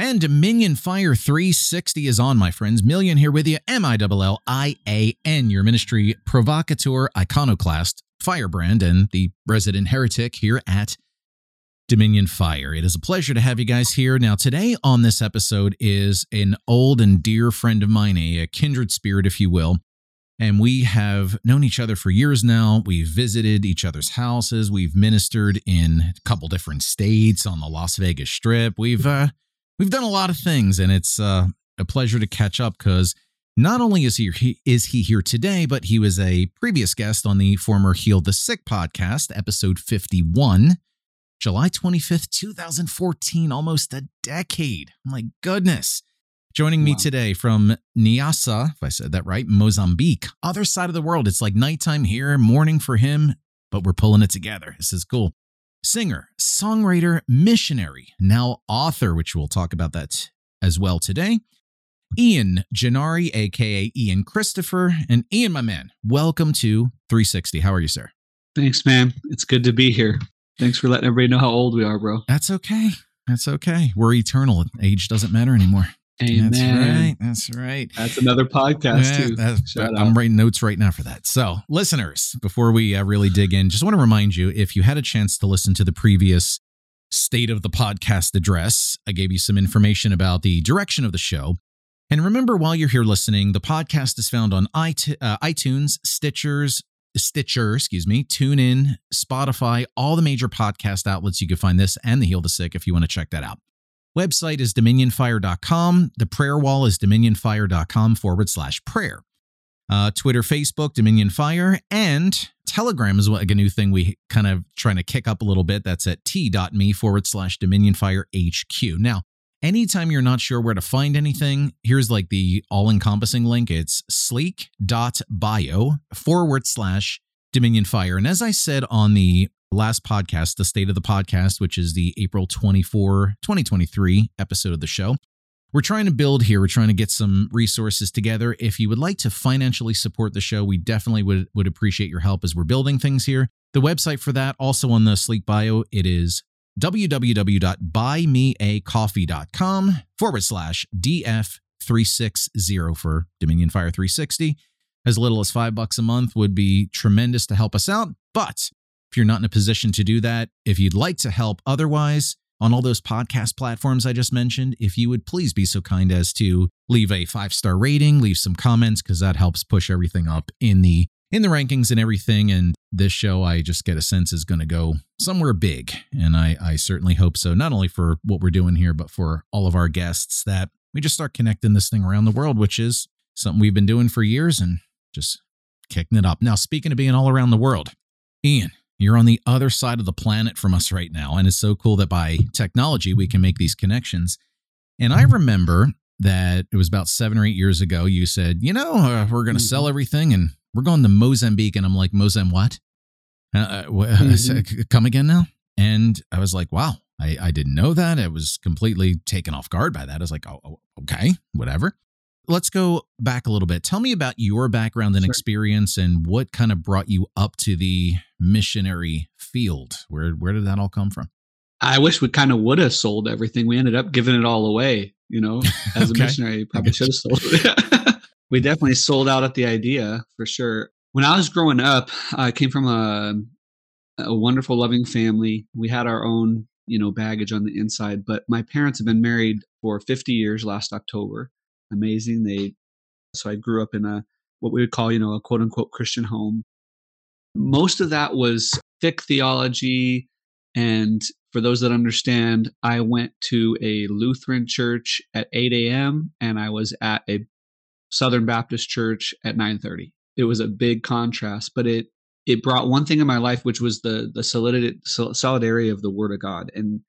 And Dominion Fire 360 is on, my friends. Millian here with you. M I L L I A N, your ministry provocateur, iconoclast, firebrand, and the resident heretic here at Dominion Fire. It is a pleasure to have you guys here. Now, today on this episode is an old and dear friend of mine, a, kindred spirit, if you will. And we have known each other for years now. We've visited each other's houses. We've ministered in a couple different states on the Las Vegas Strip. We've uh, we've done a lot of things, and it's uh, a pleasure to catch up because not only is he, he is he here today, but he was a previous guest on the former Heal the Sick podcast, episode fifty one. July 25th, 2014, almost a decade. My goodness. Joining me wow. today from Niassa, if I said that right, Mozambique, other side of the world. It's like nighttime here, morning for him, but we're pulling it together. This is cool. Singer, songwriter, missionary, now author, which we'll talk about that as well today. Ian Gennari, aka Ian Kristofer. And Ian, my man, welcome to 360. How are you, sir? Thanks, man. It's good to be here. Thanks for letting everybody know how old we are, bro. That's okay. That's okay. We're eternal. Age doesn't matter anymore. Amen. That's right. That's right. That's another podcast yeah, too. I'm writing notes right now for that. So, listeners, before we uh, really dig in, just want to remind you if you had a chance to listen to the previous state of the podcast address, I gave you some information about the direction of the show. And remember, while you're here listening, the podcast is found on uh, iTunes, Stitchers, Stitcher, excuse me, TuneIn, Spotify, all the major podcast outlets. You can find this and the Heal the Sick if you want to check that out. Website is dominionfire.com. The prayer wall is dominionfire.com forward slash prayer. Uh, Twitter, Facebook, Dominion Fire, and Telegram is like a new thing we kind of trying to kick up a little bit. That's at t.me forward slash Dominion Fire HQ. Now, anytime you're not sure where to find anything, here's like the all encompassing link. It's sleek.bio forward slash Dominion Fire. And as I said on the last podcast, the state of the podcast, which is the April 24, 2023 episode of the show, we're trying to build here. We're trying to get some resources together. If you would like to financially support the show, we definitely would, would appreciate your help as we're building things here. The website for that, also on the Sleek bio, it is www.buymeacoffee.com forward slash DF360 for Dominion Fire 360. As little as five bucks a month would be tremendous to help us out. But if you're not in a position to do that, if you'd like to help otherwise, on all those podcast platforms I just mentioned, if you would please be so kind as to leave a five star rating, leave some comments, because that helps push everything up in the in the rankings and everything. And this show, I just get a sense is going to go somewhere big. And I, I certainly hope so, not only for what we're doing here, but for all of our guests that we just start connecting this thing around the world, which is something we've been doing for years and just kicking it up. Now, speaking of being all around the world, Ian, you're on the other side of the planet from us right now. And it's so cool that by technology, we can make these connections. And I remember that it was about seven or eight years ago, you said, you know, uh, we're going to sell mm-hmm. everything and we're going to Mozambique. And I'm like, Mozambique, what? Uh, uh mm-hmm. Come again now? And I was like, wow, I, I didn't know that. I was completely taken off guard by that. I was like, oh, oh okay, whatever. Let's go back a little bit. Tell me about your background and sure. experience and what kind of brought you up to the missionary field. Where where did that all come from? I wish we kind of would have sold everything. We ended up giving it all away, you know, as okay. a missionary. Probably should have sold it. we definitely sold out at the idea for sure. When I was growing up, I came from a, a wonderful, loving family. We had our own, you know, baggage on the inside, but my parents have been married for 50 years last October. Amazing. They, so I grew up in a, what we would call, you know, a quote unquote Christian home. Most of that was thick theology. And for those that understand, I went to a Lutheran church at 8 a.m. and I was at a Southern Baptist Church at 9:30. It was a big contrast, but it it brought one thing in my life, which was the the solidity solidarity of the Word of God, and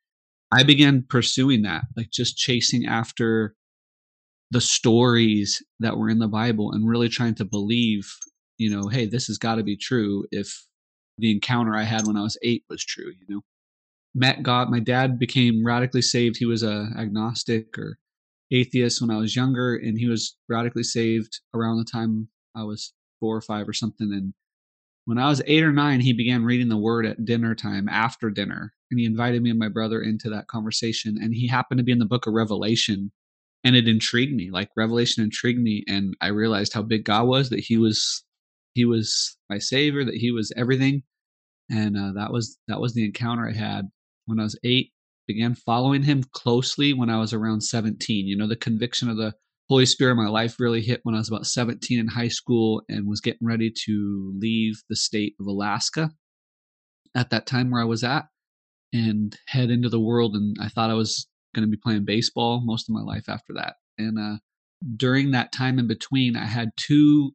I began pursuing that, like just chasing after the stories that were in the Bible and really trying to believe, you know, hey, this has got to be true if the encounter I had when I was eight was true, you know. Met God. My dad became radically saved. He was a agnostic or atheist when I was younger, and he was radically saved around the time I was four or five or something. And when I was eight or nine, he began reading the word at dinner time after dinner. And he invited me and my brother into that conversation. And he happened to be in the book of Revelation. And it intrigued me. Like Revelation intrigued me. And I realized how big God was, that he was he was my savior, that he was everything. And uh, that was that was the encounter I had when I was eight. Began following him closely when I was around 17. You know, the conviction of the Holy Spirit in my life really hit when I was about 17 in high school and was getting ready to leave the state of Alaska at that time where I was at and head into the world. And I thought I was going to be playing baseball most of my life after that. And uh, during that time in between, I had two,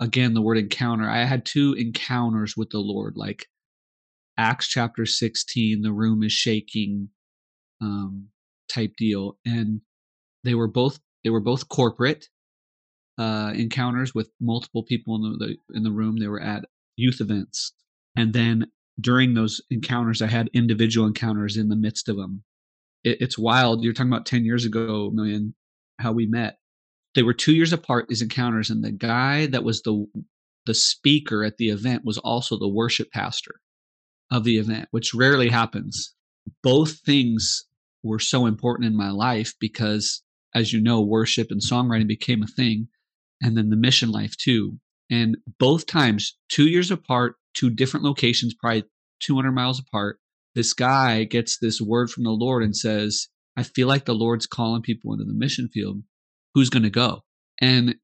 again, the word encounter, I had two encounters with the Lord, like Acts chapter 16, the room is shaking um, type deal. And they were both they were both corporate uh, encounters with multiple people in the, the in the room. They were at youth events, and then during those encounters, I had individual encounters in the midst of them. It, it's wild. You're talking about ten years ago, Millian, how we met. They were two years apart. These encounters, and the guy that was the the speaker at the event was also the worship pastor of the event, which rarely happens. Both things were so important in my life because as you know, worship and songwriting became a thing, and then the mission life too. And both times, two years apart, two different locations, probably 200 miles apart, this guy gets this word from the Lord and says, I feel like the Lord's calling people into the mission field. Who's going to go? And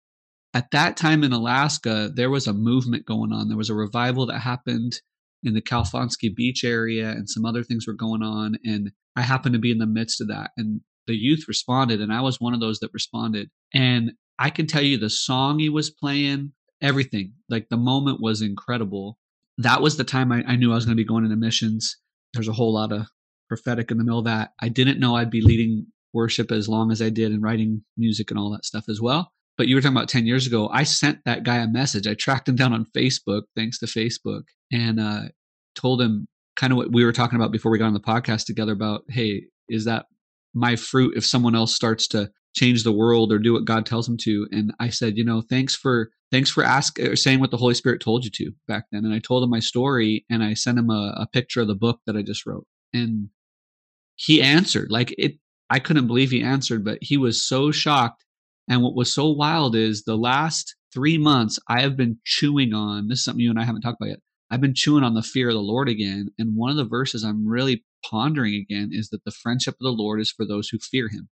at that time in Alaska, there was a movement going on. There was a revival that happened in the Kalifornsky Beach area, and some other things were going on. And I happened to be in the midst of that. And the youth responded, and I was one of those that responded. And I can tell you the song he was playing, everything, like the moment was incredible. That was the time I, I knew I was going to be going into missions. There's a whole lot of prophetic in the middle of that. I didn't know I'd be leading worship as long as I did and writing music and all that stuff as well. But you were talking about 10 years ago. I sent that guy a message. I tracked him down on Facebook, thanks to Facebook, and uh, told him kind of what we were talking about before we got on the podcast together about, hey, is that my fruit if someone else starts to change the world or do what God tells them to. And I said, you know, thanks for thanks for asking or saying what the Holy Spirit told you to back then. And I told him my story and I sent him a, a picture of the book that I just wrote. And he answered like it I couldn't believe he answered, but he was so shocked. And what was so wild is the last three months I have been chewing on this is something you and I haven't talked about yet. I've been chewing on the fear of the Lord again. And one of the verses I'm really pondering again is that the friendship of the Lord is for those who fear him.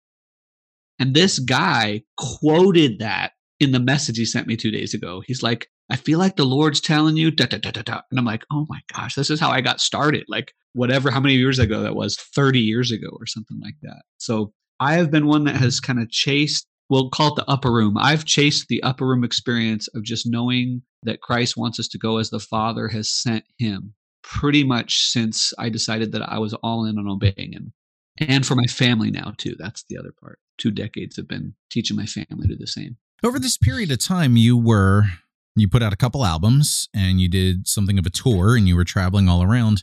And this guy quoted that in the message he sent me two days ago. He's like, I feel like the Lord's telling you, da, da, da, da, da. And I'm like, oh my gosh, this is how I got started. Like, whatever, how many years ago that was, 30 years ago or something like that. So I have been one that has kind of chased, we'll call it the upper room. I've chased the upper room experience of just knowing that Christ wants us to go as the Father has sent him pretty much since I decided that I was all in on obeying him. And for my family now, too. That's the other part. Two decades have been teaching my family to the same. Over this period of time, you were, you put out a couple albums and you did something of a tour and you were traveling all around.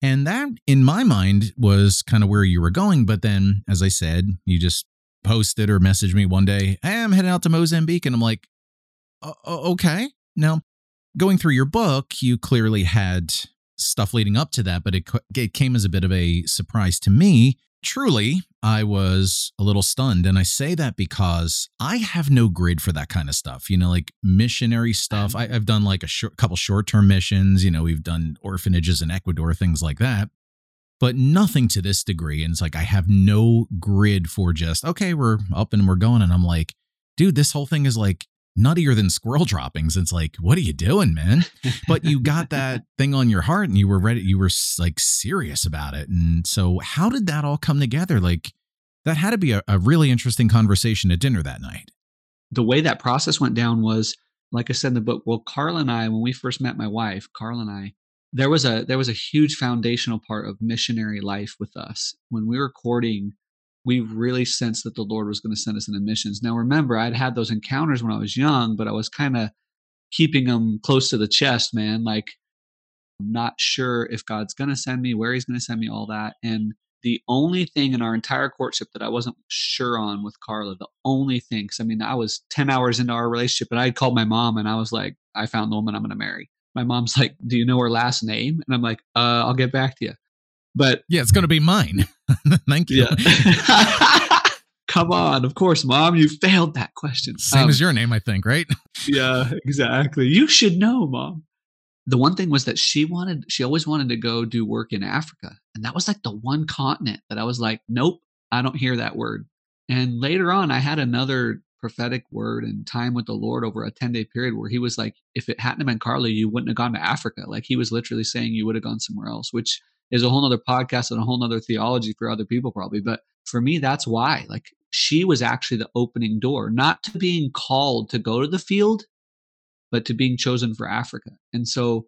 And that, in my mind, was kind of where you were going. But then, as I said, you just posted or messaged me one day, hey, I'm heading out to Mozambique. And I'm like, okay. Now, going through your book, you clearly had stuff leading up to that, but it, it came as a bit of a surprise to me. Truly, I was a little stunned. And I say that because I have no grid for that kind of stuff. You know, like missionary stuff. I, have done like a short, couple short term missions. You know, we've done orphanages in Ecuador, things like that, but nothing to this degree. And it's like I have no grid for just, okay, we're up and we're going. And I'm like, dude, this whole thing is like nuttier than squirrel droppings. It's like, what are you doing, man? But you got that thing on your heart and you were ready, you were like serious about it. And so, how did that all come together? Like, that had to be a, a really interesting conversation at dinner that night. The way that process went down was, like I said in the book, well, Carla and I, when we first met my wife, Carla and I, there was a there was a huge foundational part of missionary life with us. When we were courting, we really sensed that the Lord was going to send us into missions. Now, remember, I'd had those encounters when I was young, but I was kind of keeping them close to the chest, man. Like, I'm not sure if God's going to send me, where He's going to send me, all that. And the only thing in our entire courtship that I wasn't sure on with Carla, the only thing, because I mean, I was 10 hours into our relationship and I called my mom and I was like, I found the woman I'm going to marry. my mom's like, "Do you know her last name?" And I'm like, "Uh, I'll get back to you." But yeah, it's going to be mine. Thank you. Come on, of course, mom, you failed that question. Same um, as your name, I think, right? yeah, exactly. You should know, mom. The one thing was that she wanted, she always wanted to go do work in Africa. And that was like the one continent that I was like, nope, I don't hear that word. And later on, I had another prophetic word and time with the Lord over a 10 day period where he was like, if it hadn't been Carla, you wouldn't have gone to Africa. Like he was literally saying you would have gone somewhere else, which is a whole nother podcast and a whole nother theology for other people probably. But for me, that's why. Like she was actually the opening door, not to being called to go to the field, but to being chosen for Africa. And so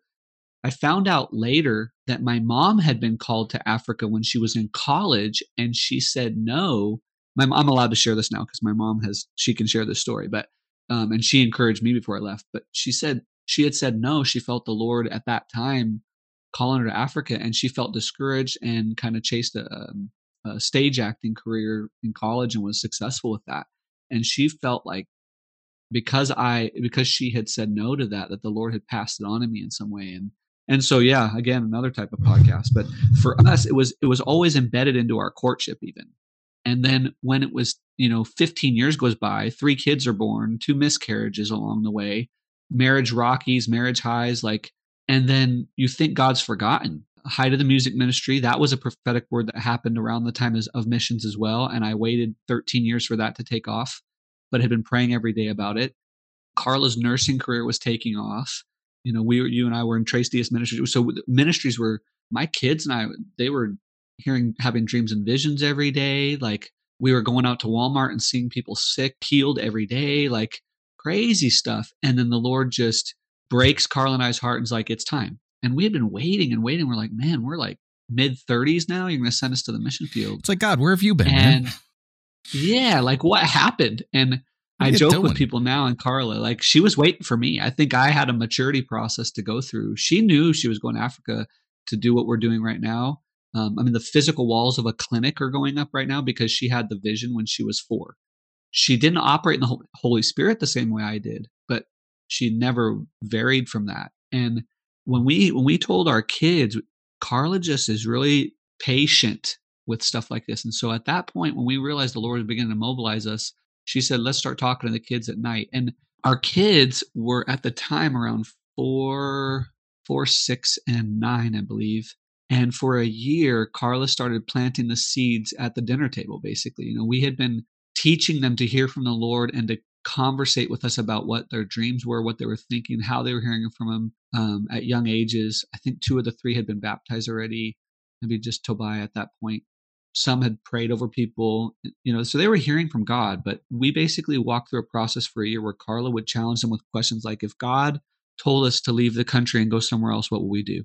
I found out later that my mom had been called to Africa when she was in college and she said no. My, I'm allowed to share this now because my mom has, she can share this story, but, um, and she encouraged me before I left, but she said, she had said no. She felt the Lord at that time calling her to Africa and she felt discouraged and kind of chased a, um, a stage acting career in college and was successful with that. And she felt like because I because she had said no to that, that the Lord had passed it on to me in some way. And and so yeah, again, another type of podcast. But for us, it was it was always embedded into our courtship even. And then when it was, you know, 15 years goes by, three kids are born, two miscarriages along the way, marriage rockies, marriage highs, like, and then you think God's forgotten. Height of the music ministry that was a prophetic word that happened around the time of missions as well and i waited 13 years for that to take off but had been praying every day about it. Carla's nursing career was taking off. You know we were, you and i were in trace diaz so ministries were my kids and i they were hearing having dreams and visions every day like we were going out to walmart and seeing people sick healed every day like crazy stuff. And then the lord just breaks carla and i's heart and is like it's time and we had been waiting and waiting. We're like, man, we're like mid 30s now. You're going to send us to the mission field. It's like, God, where have you been? And man? yeah, like what happened? And I joke doing? with people now and Carla, like she was waiting for me. I think I had a maturity process to go through. She knew she was going to Africa to do what we're doing right now. Um, I mean, the physical walls of a clinic are going up right now because she had the vision when she was four. She didn't operate in the Holy Spirit the same way I did, but she never varied from that. And when we when we told our kids, Carla just is really patient with stuff like this. And so at that point, when we realized the Lord was beginning to mobilize us, she said, let's start talking to the kids at night. And our kids were at the time around four, four, six, and nine, I believe. And for a year, Carla started planting the seeds at the dinner table, basically. You know, we had been teaching them to hear from the Lord and to conversate with us about what their dreams were, what they were thinking, how they were hearing from him um, at young ages. I think two of the three had been baptized already, maybe just Tobiah at that point. Some had prayed over people, you know, so they were hearing from God. But we basically walked through a process for a year where Carla would challenge them with questions like, if God told us to leave the country and go somewhere else, what would we do?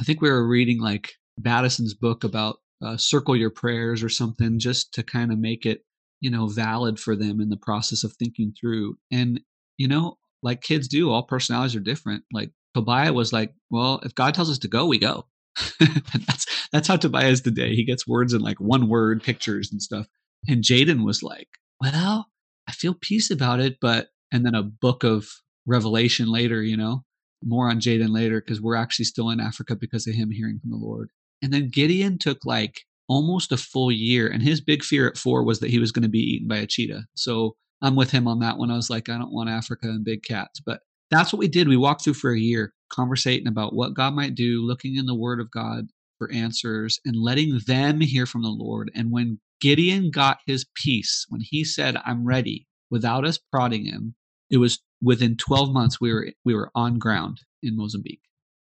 I think we were reading like Batterson's book about uh, circle your prayers or something just to kind of make it you know valid for them in the process of thinking through. And you know like kids do all personalities are different. Like tobiah was like well if god tells us to go we go. That's that's how tobiah is today. He gets words in like one word pictures and stuff. And jaden was like well i feel peace about it but and then a book of revelation later you know? More on jaden later because we're actually still in africa because of him hearing from the lord. And then gideon took like almost a full year. And his big fear at four was that he was going to be eaten by a cheetah. So I'm with him on that one. I was like, I don't want Africa and big cats. But that's what we did. We walked through for a year, conversating about what God might do, looking in the Word of God for answers, and letting them hear from the Lord. And when Gideon got his peace, when he said, I'm ready, without us prodding him, it was within 12 months we were we were on ground in Mozambique.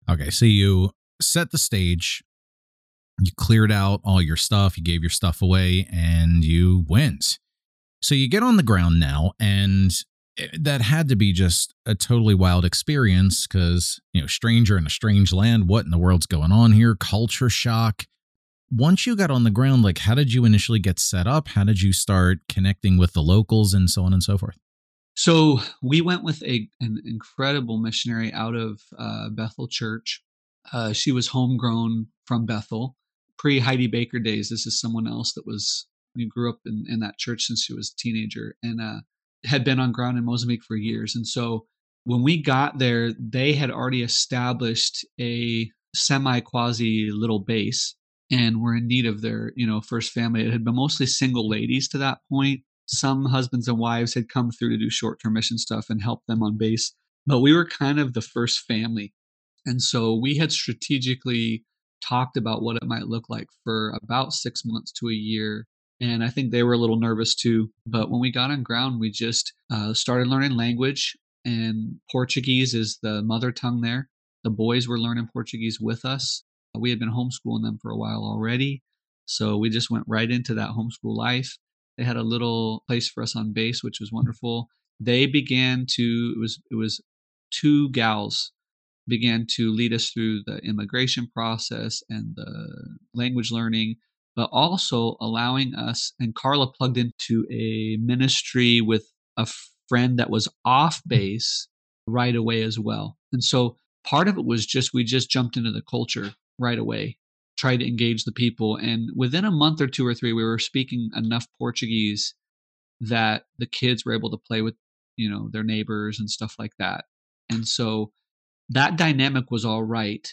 Okay, so you set the stage you cleared out all your stuff, you gave your stuff away, and you went. So you get on the ground now, and that had to be just a totally wild experience because, you know, stranger in a strange land, what in the world's going on here? Culture shock. Once you got on the ground, like, how did you initially get set up? How did you start connecting with the locals and so on and so forth? So we went with a an incredible missionary out of uh, Bethel Church. Uh, she was homegrown from Bethel, pre Heidi Baker days. This is someone else that was grew up in, in that church since she was a teenager and uh, had been on ground in Mozambique for years. And so when we got there, they had already established a semi quasi little base and were in need of their, you know, first family. It had been mostly single ladies to that point. Some husbands and wives had come through to do short term mission stuff and help them on base. But we were kind of the first family. And so we had strategically talked about what it might look like for about six months to a year. And I think they were a little nervous too. But when we got on ground, we just uh, started learning language and Portuguese is the mother tongue there. The boys were learning Portuguese with us. We had been homeschooling them for a while already. So we just went right into that homeschool life. They had a little place for us on base, which was wonderful. They began to, it was, it was two gals began to lead us through the immigration process and the language learning, but also allowing us, and Carla plugged into a ministry with a friend that was off mm-hmm. base right away as well. And so part of it was just we just jumped into the culture right away, tried to engage the people. And within a month or two or three, we were speaking enough Portuguese that the kids were able to play with, you know, their neighbors and stuff like that. And so that dynamic was all right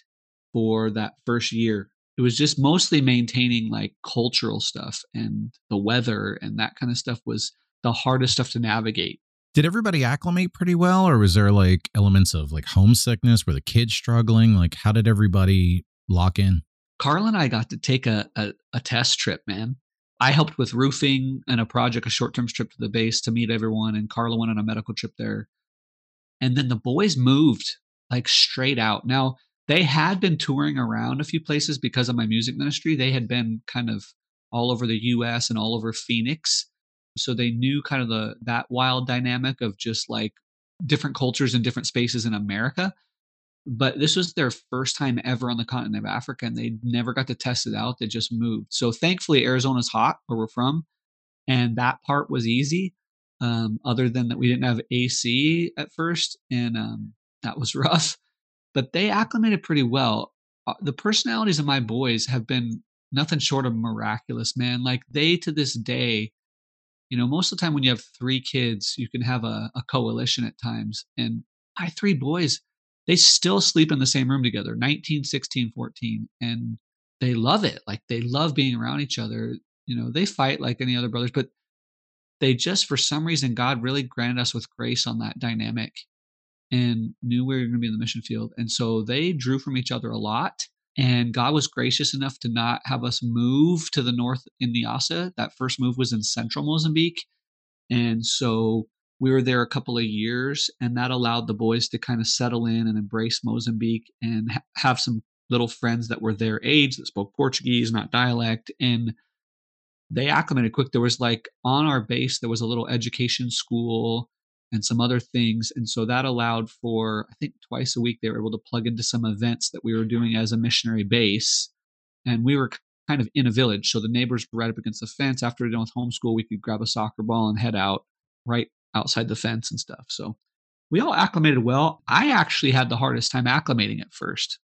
for that first year. It was just mostly maintaining like cultural stuff and the weather and that kind of stuff was the hardest stuff to navigate. Did everybody acclimate pretty well or was there like elements of like homesickness? Were the kids struggling? Like how did everybody lock in? Carla and i got to take a, a, a test trip man. I helped with roofing and a project a short-term trip to the base to meet everyone and carla went on a medical trip there. And then the boys moved like straight out now they had been touring around a few places because of my music ministry they had been kind of all over the us and all over phoenix so they knew kind of the that wild dynamic of just like different cultures and different spaces in America. But this was their first time ever on the continent of Africa, and they never got to test it out. They just moved. So thankfully, Arizona's hot where we're from, and that part was easy. Um, other than that, we didn't have AC at first, and um, that was rough. But they acclimated pretty well. Uh, the personalities of my boys have been nothing short of miraculous, man. Like they to this day you know most of the time when you have three kids you can have a, a coalition at times and my three boys they still sleep in the same room together 19 16 14 and they love it like they love being around each other you know they fight like any other brothers but they just for some reason god really granted us with grace on that dynamic and knew we were going to be in the mission field and so they drew from each other a lot and God was gracious enough to not have us move to the north in Niassa. That first move was in central Mozambique. And so we were there a couple of years, and that allowed the boys to kind of settle in and embrace Mozambique and ha- have some little friends that were their age that spoke Portuguese, not dialect. And they acclimated quick. There was like on our base, there was a little education school and some other things. And so that allowed for, I think twice a week, they were able to plug into some events that we were doing as a missionary base. And we were kind of in a village. So the neighbors were right up against the fence. After we're done with homeschool, we could grab a soccer ball and head out right outside the fence and stuff. So we all acclimated well. I actually had the hardest time acclimating at first.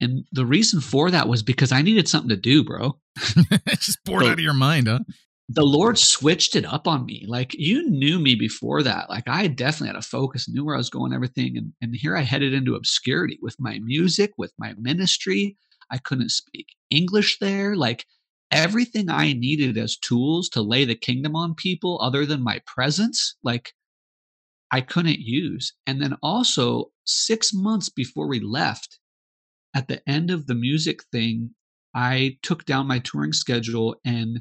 And the reason for that was because I needed something to do, bro. Just bored so, out of your mind, huh? The Lord switched it up on me. Like you knew me before that. Like I definitely had a focus, knew where I was going, everything. And, and here I headed into obscurity with my music, with my ministry. I couldn't speak English there. Like everything I needed as tools to lay the kingdom on people other than my presence, like I couldn't use. And then also six months before we left, at the end of the music thing, I took down my touring schedule and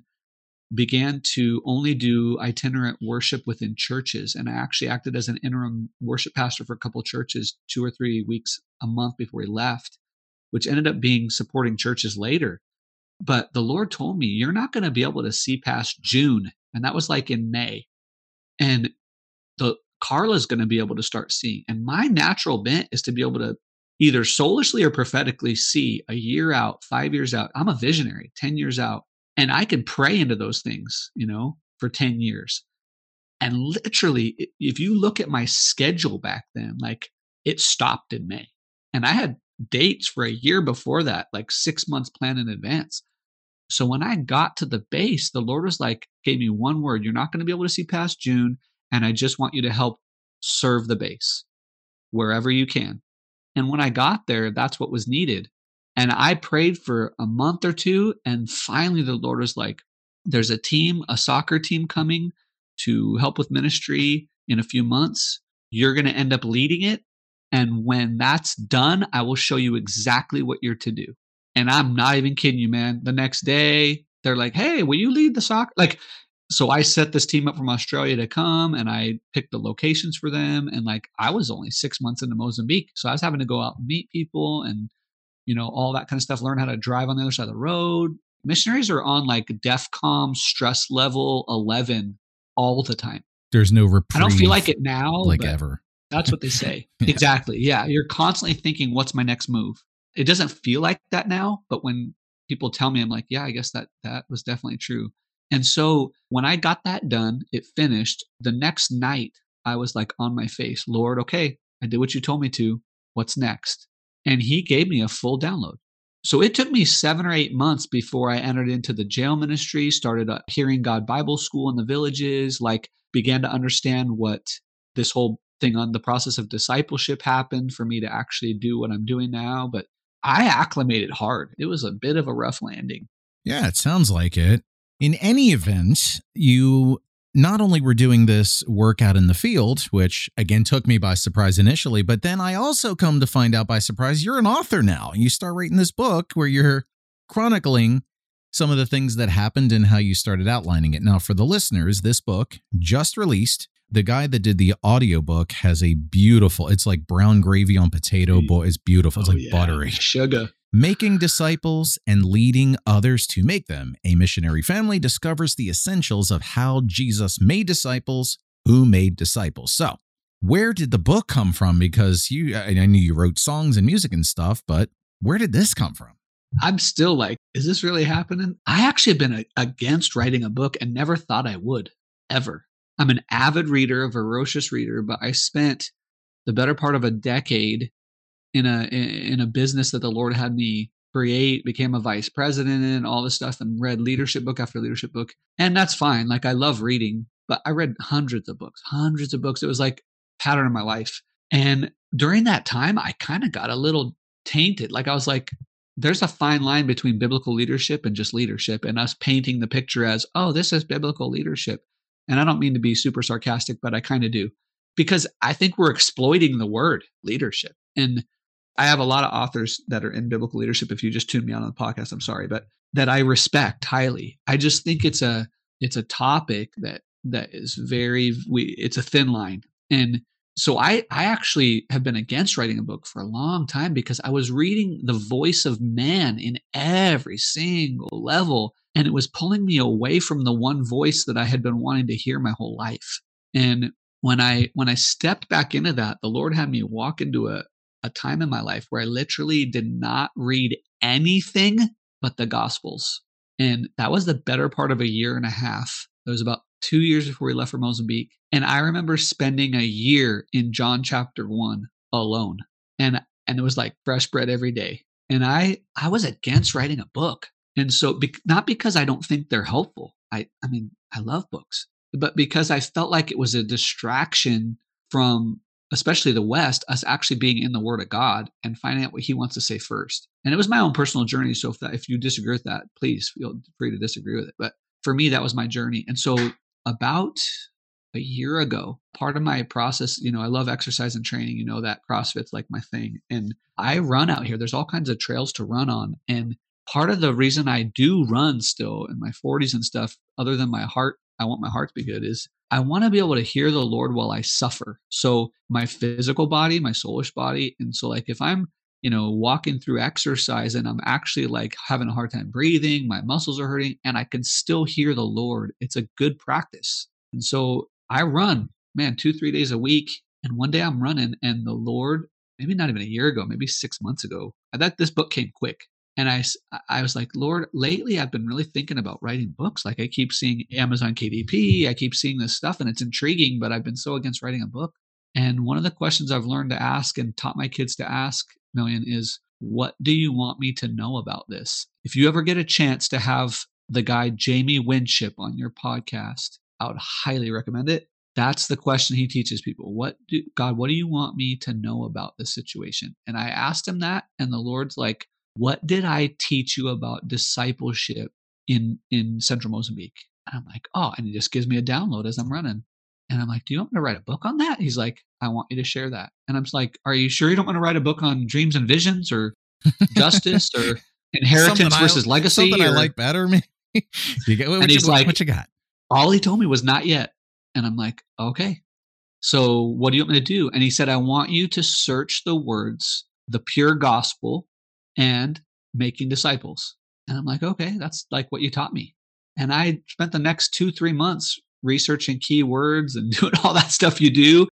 began to only do itinerant worship within churches. And I actually acted as an interim worship pastor for a couple churches two or three weeks a month before he left, which ended up being supporting churches later. But the Lord told me, You're not going to be able to see past June. And that was like in May. And the Carla's going to be able to start seeing. And my natural bent is to be able to either soulishly or prophetically see a year out, five years out. I'm a visionary, 10 years out and I could pray into those things, you know, for 10 years. And literally, if you look at my schedule back then, like it stopped in May. And I had dates for a year before that, like six months planned in advance. So when I got to the base, the Lord was like, gave me one word. You're not going to be able to see past June. And I just want you to help serve the base. wherever you can. And when I got there, that's what was needed. And I prayed for a month or two. And finally, the Lord was like, there's a team, a soccer team coming to help with ministry in a few months. You're going to end up leading it. And when that's done, I will show you exactly what you're to do. And I'm not even kidding you, man. The next day, they're like, hey, will you lead the soccer? Like, so I set this team up from Australia to come and I picked the locations for them. And like, I was only six months into Mozambique. So I was having to go out and meet people and, you know, all that kind of stuff, learn how to drive on the other side of the road. Missionaries are on like DEFCON stress level 11 all the time. There's no reprieve. I don't feel like it now. Like ever. That's what they say. yeah. Exactly. Yeah. You're constantly thinking, what's my next move? It doesn't feel like that now, but when people tell me, I'm like, yeah, I guess that that was definitely true. And so when I got that done, it finished. The next night, I was like on my face, Lord, okay, I did what you told me to. What's next? And he gave me a full download. So it took me seven or eight months before I entered into the jail ministry, started uh, hearing God Bible school in the villages, like began to understand what this whole thing on the process of discipleship happened for me to actually do what I'm doing now. But I acclimated hard. It was a bit of a rough landing. Yeah, it sounds like it. In any event, you not only were doing this work out in the field, which again took me by surprise initially, but then I also come to find out by surprise you're an author now. You start writing this book where you're chronicling some of the things that happened and how you started outlining it. Now, for the listeners, this book just released the guy that did the audiobook has a beautiful it's like brown gravy on potato boy it's beautiful it's oh, like yeah. buttery sugar making disciples and leading others to make them a missionary family discovers the essentials of how jesus made disciples who made disciples so where did the book come from because you i knew you wrote songs and music and stuff but where did this come from I'm still like, is this really happening? I actually have been against writing a book and never thought I would ever. I'm an avid reader, a voracious reader, but I spent the better part of a decade in a in a business that the Lord had me create, became a vice president and all this stuff, and read leadership book after leadership book. And that's fine. Like I love reading, but I read hundreds of books, hundreds of books. It was like pattern of my life. And during that time, I kind of got a little tainted. Like I was like, there's a fine line between biblical leadership and just leadership, and us painting the picture as, oh, this is biblical leadership. And I don't mean to be super sarcastic, but I kind of do because I think we're exploiting the word leadership. And I have a lot of authors that are in biblical leadership. If you just tune me on on the podcast, I'm sorry, but that I respect highly. I just think it's a it's a topic that that is very we it's a thin line. And so I I actually have been against writing a book for a long time because I was reading the voice of man in every single level and it was pulling me away from the one voice that I had been wanting to hear my whole life. And when I when I stepped back into that, the Lord had me walk into a a time in my life where I literally did not read anything but the gospels. And that was the better part of a year and a half. It was about 2 years before we left for Mozambique, and I remember spending a year in John chapter 1 alone. And and it was like fresh bread every day. And I I was against writing a book. And so, be, not because I don't think they're helpful. I, I mean, I love books, but because I felt like it was a distraction from, especially the West, us actually being in the Word of God and finding out what He wants to say first. And it was my own personal journey. So if that, if you disagree with that, please feel free to disagree with it. But for me, that was my journey. And so about a year ago, part of my process, you know, I love exercise and training. You know that CrossFit's like my thing, and I run out here. There's all kinds of trails to run on, and part of the reason I do run still in my 40s and stuff, other than my heart, I want my heart to be good, is I want to be able to hear the Lord while I suffer. So my physical body, my soulish body. And so, like, if I'm, you know, walking through exercise and I'm actually like having a hard time breathing, my muscles are hurting, and I can still hear the Lord, it's a good practice. And so I run, man, two, three days a week. And one day I'm running, and the Lord, maybe not even a year ago, maybe six months ago, I thought this book came quick and I, I was like, Lord, lately I've been really thinking about writing books. Like I keep seeing Amazon KDP, I keep seeing this stuff, and it's intriguing, but I've been so against writing a book. And one of the questions I've learned to ask and taught my kids to ask, Millian, is what do you want me to know about this? If you ever get a chance to have the guy Jamie Winship on your podcast, I would highly recommend it. That's the question he teaches people. What do God, what do you want me to know about this situation? And I asked him that, and the Lord's like, What did I teach you about discipleship in in central Mozambique? And I'm like, Oh, and he just gives me a download as I'm running. And I'm like, Do you want me to write a book on that? He's like, I want you to share that. And I'm like, Are you sure you don't want to write a book on dreams and visions or justice or inheritance versus I, legacy? Something or, I like better, me. you get, what, and he's you, like, what you got? All he told me was not yet. And I'm like, okay. So what do you want me to do? And he said, I want you to search the words, the pure gospel, and making disciples. And I'm like, okay, that's like what you taught me. And I spent the next two, three months researching keywords and doing all that stuff you do.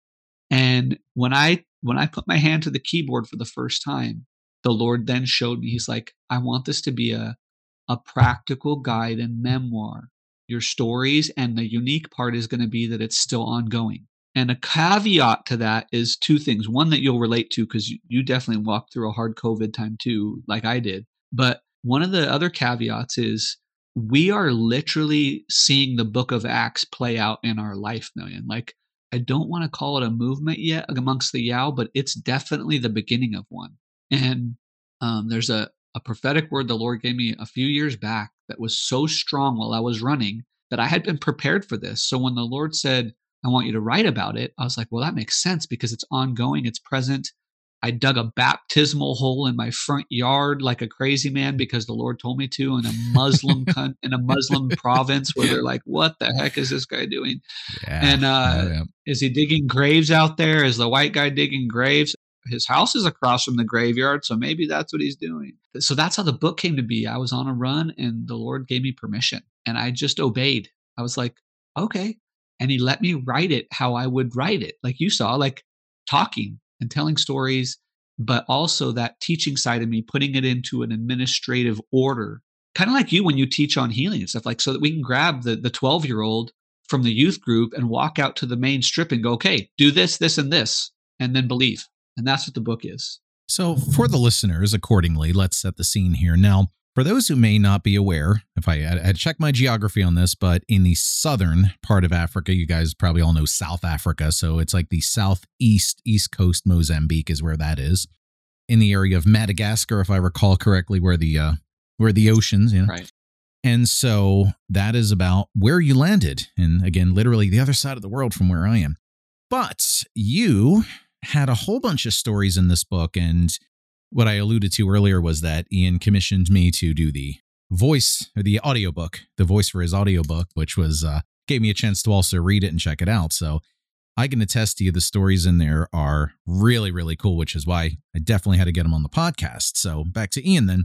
And when I when I put my hand to the keyboard for the first time, the Lord then showed me, He's like, I want this to be a a practical guide and memoir your stories. And the unique part is going to be that it's still ongoing. And a caveat to that is two things. One that you'll relate to because you, you definitely walked through a hard COVID time too, like I did. But one of the other caveats is we are literally seeing the book of Acts play out in our life, Millian. Like, I don't want to call it a movement yet amongst the Yao, but it's definitely the beginning of one. And um, there's a, a prophetic word the Lord gave me a few years back that was so strong while I was running that I had been prepared for this. So when the Lord said, I want you to write about it, I was like, well, that makes sense because it's ongoing, it's present. I dug a baptismal hole in my front yard like a crazy man because the Lord told me to in a Muslim in a Muslim province where they're like, "What the heck is this guy doing?" Yeah, and uh, yeah. is he digging graves out there? Is the white guy digging graves? his house is across from the graveyard, so maybe that's what he's doing. So that's how the book came to be. I was on a run and the Lord gave me permission and I just obeyed. I was like, okay. And he let me write it how I would write it, like you saw, like talking and telling stories, but also that teaching side of me, putting it into an administrative order, kind of like you when you teach on healing and stuff, like so that we can grab the the 12 year old from the youth group and walk out to the main strip and go, okay, do this, this, and this, and then believe. And that's what the book is. So, for the listeners, accordingly, let's set the scene here. Now, for those who may not be aware, if I had checked my geography on this, but in the southern part of Africa, you guys probably all know South Africa. So it's like the southeast, east coast Mozambique is where that is. In the area of Madagascar, if I recall correctly, where the uh, where the oceans, you know. Right. And so that is about where you landed. And again, literally the other side of the world from where I am. But you had a whole bunch of stories in this book. And what I alluded to earlier was that Ian commissioned me to do the voice or the audiobook, the voice for his audiobook, which was uh, gave me a chance to also read it and check it out. So I can attest to you the stories in there are really, really cool, which is why I definitely had to get them on the podcast. So back to Ian then.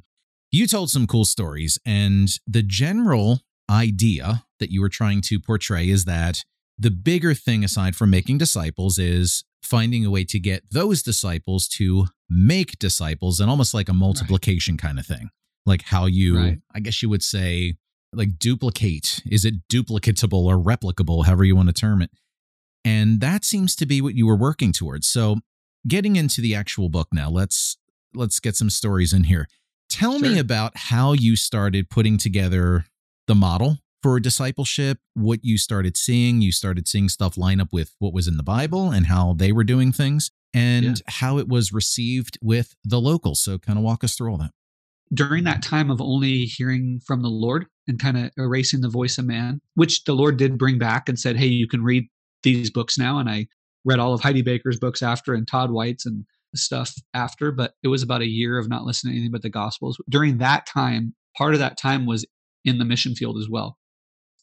You told some cool stories, and the general idea that you were trying to portray is that the bigger thing aside from making disciples is finding a way to get those disciples to make disciples and almost like a multiplication right. kind of thing. Like how you, right. I guess you would say, like duplicate. Is it duplicatable or replicable, however you want to term it? And that seems to be what you were working towards. So getting into the actual book now, let's let's get some stories in here. Tell sure. me about how you started putting together the model for discipleship, what you started seeing. You started seeing stuff line up with what was in the Bible and how they were doing things and yeah. how it was received with the locals. So, kind of walk us through all that. During that time of only hearing from the Lord and kind of erasing the voice of man, which the Lord did bring back and said, Hey, you can read these books now. And I read all of Heidi Baker's books after and Todd White's and stuff after, but it was about a year of not listening to anything but the Gospels. During that time, part of that time was in the mission field as well.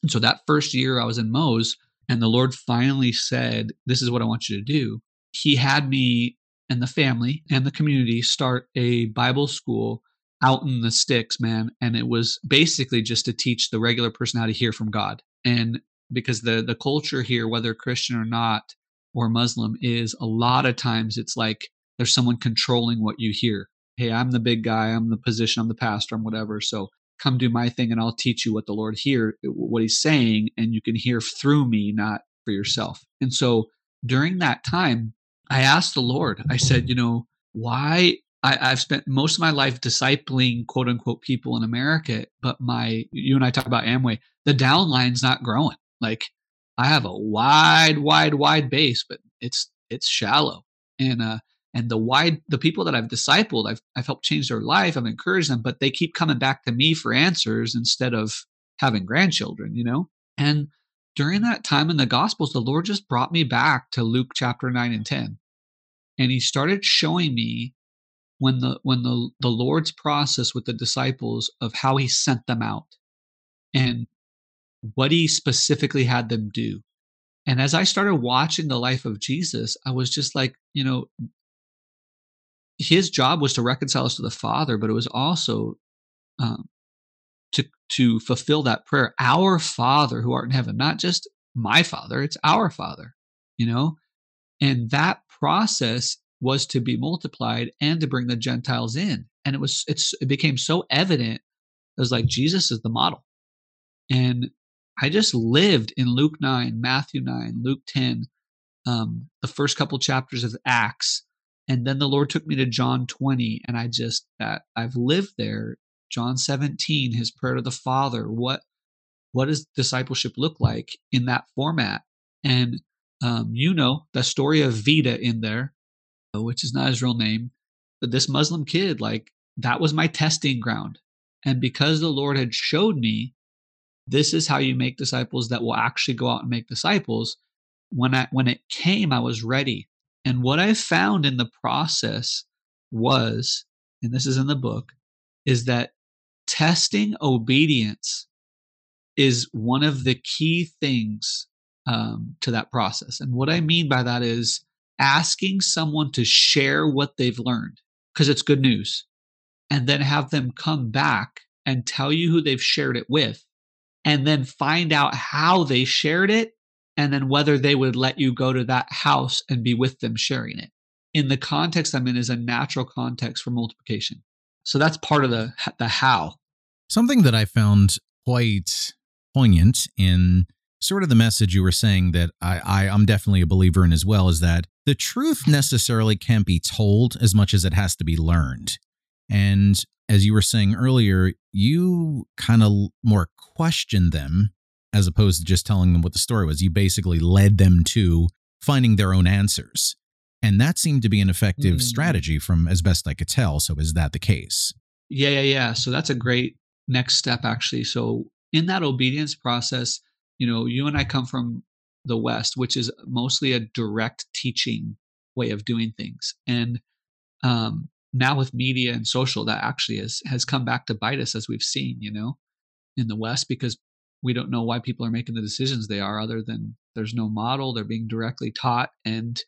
And so that first year I was in Mose, and the Lord finally said, This is what I want you to do. He had me and the family and the community start a Bible school out in the sticks, man. And it was basically just to teach the regular person how to hear from God. And because the the culture here, whether Christian or not, or Muslim, is a lot of times it's like there's someone controlling what you hear. Hey, I'm the big guy, I'm the position, I'm the pastor, I'm whatever. So come do my thing and I'll teach you what the Lord hear what he's saying and you can hear through me not for yourself. And so during that time I asked the Lord I said you know why I, have spent most of my life discipling quote unquote people in America but my you and I talk about Amway the downline's not growing like I have a wide, wide, wide base, but it's it's shallow. And uh and the wide the people that I've discipled, I've I've helped change their life, I've encouraged them, but they keep coming back to me for answers instead of having grandchildren, you know? And during that time in the Gospels, the Lord just brought me back to Luke chapter 9 and 10. And he started showing me when the when the, the Lord's process with the disciples of how he sent them out and what he specifically had them do. And as I started watching the life of Jesus, I was just like, you know, his job was to reconcile us to the Father, but it was also um, to to fulfill that prayer. Our Father who art in heaven, not just my Father, it's our Father, you know? And that process was to be multiplied and to bring the Gentiles in. And it was it's it became so evident. It was like Jesus is the model. And I just lived in Luke 9, Matthew 9, Luke 10, um, the first couple chapters of Acts. And then the Lord took me to John 20, and I just that I've lived there John 17, his prayer to the Father. What what does discipleship look like in that format? And um, you know the story of Vida in there, which is not his real name, but this Muslim kid, like that was my testing ground. And because the Lord had showed me this is how you make disciples that will actually go out and make disciples, when I when it came, I was ready. And what I found in the process was, and this is in the book, is that testing obedience is one of the key things um, to that process. And what I mean by that is asking someone to share what they've learned because it's good news, and then have them come back and tell you who they've shared it with, and then find out how they shared it, and then whether they would let you go to that house and be with them sharing it. In the context I'm in is a natural context for multiplication. So that's part of the the how. Something that I found quite poignant in sort of the message you were saying that I, I I'm definitely a believer in as well is that the truth necessarily can't be told as much as it has to be learned. And as you were saying earlier, you kind of more question them as opposed to just telling them what the story was. You basically led them to finding their own answers. And that seemed to be an effective mm. strategy from as best I could tell. So is that the case? Yeah, yeah, yeah. So that's a great next step actually. So in that obedience process, you know, you and I come from the West, which is mostly a direct teaching way of doing things. And um, now with media and social, that actually has has come back to bite us as we've seen, you know, in the West because we don't know why people are making the decisions they are, other than there's no model, they're being directly taught, and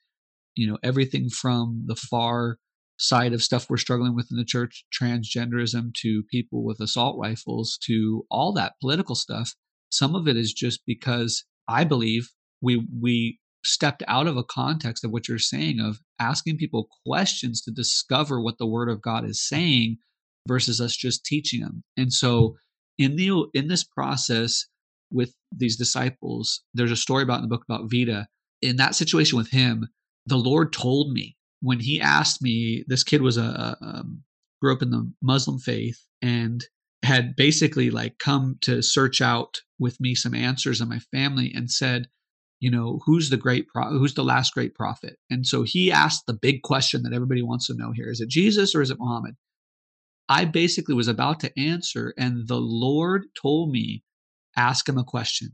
you know everything from the far side of stuff we're struggling with in the church transgenderism to people with assault rifles to all that political stuff some of it is just because i believe we we stepped out of a context of what you're saying of asking people questions to discover what the word of god is saying versus us just teaching them and so in the in this process with these disciples there's a story about in the book about vida in that situation with him the Lord told me when He asked me. This kid was a, a um, grew up in the Muslim faith and had basically like come to search out with me some answers on my family and said, you know, who's the great pro- who's the last great prophet? And so he asked the big question that everybody wants to know here: Is it Jesus or is it Muhammad? I basically was about to answer, and the Lord told me, ask him a question.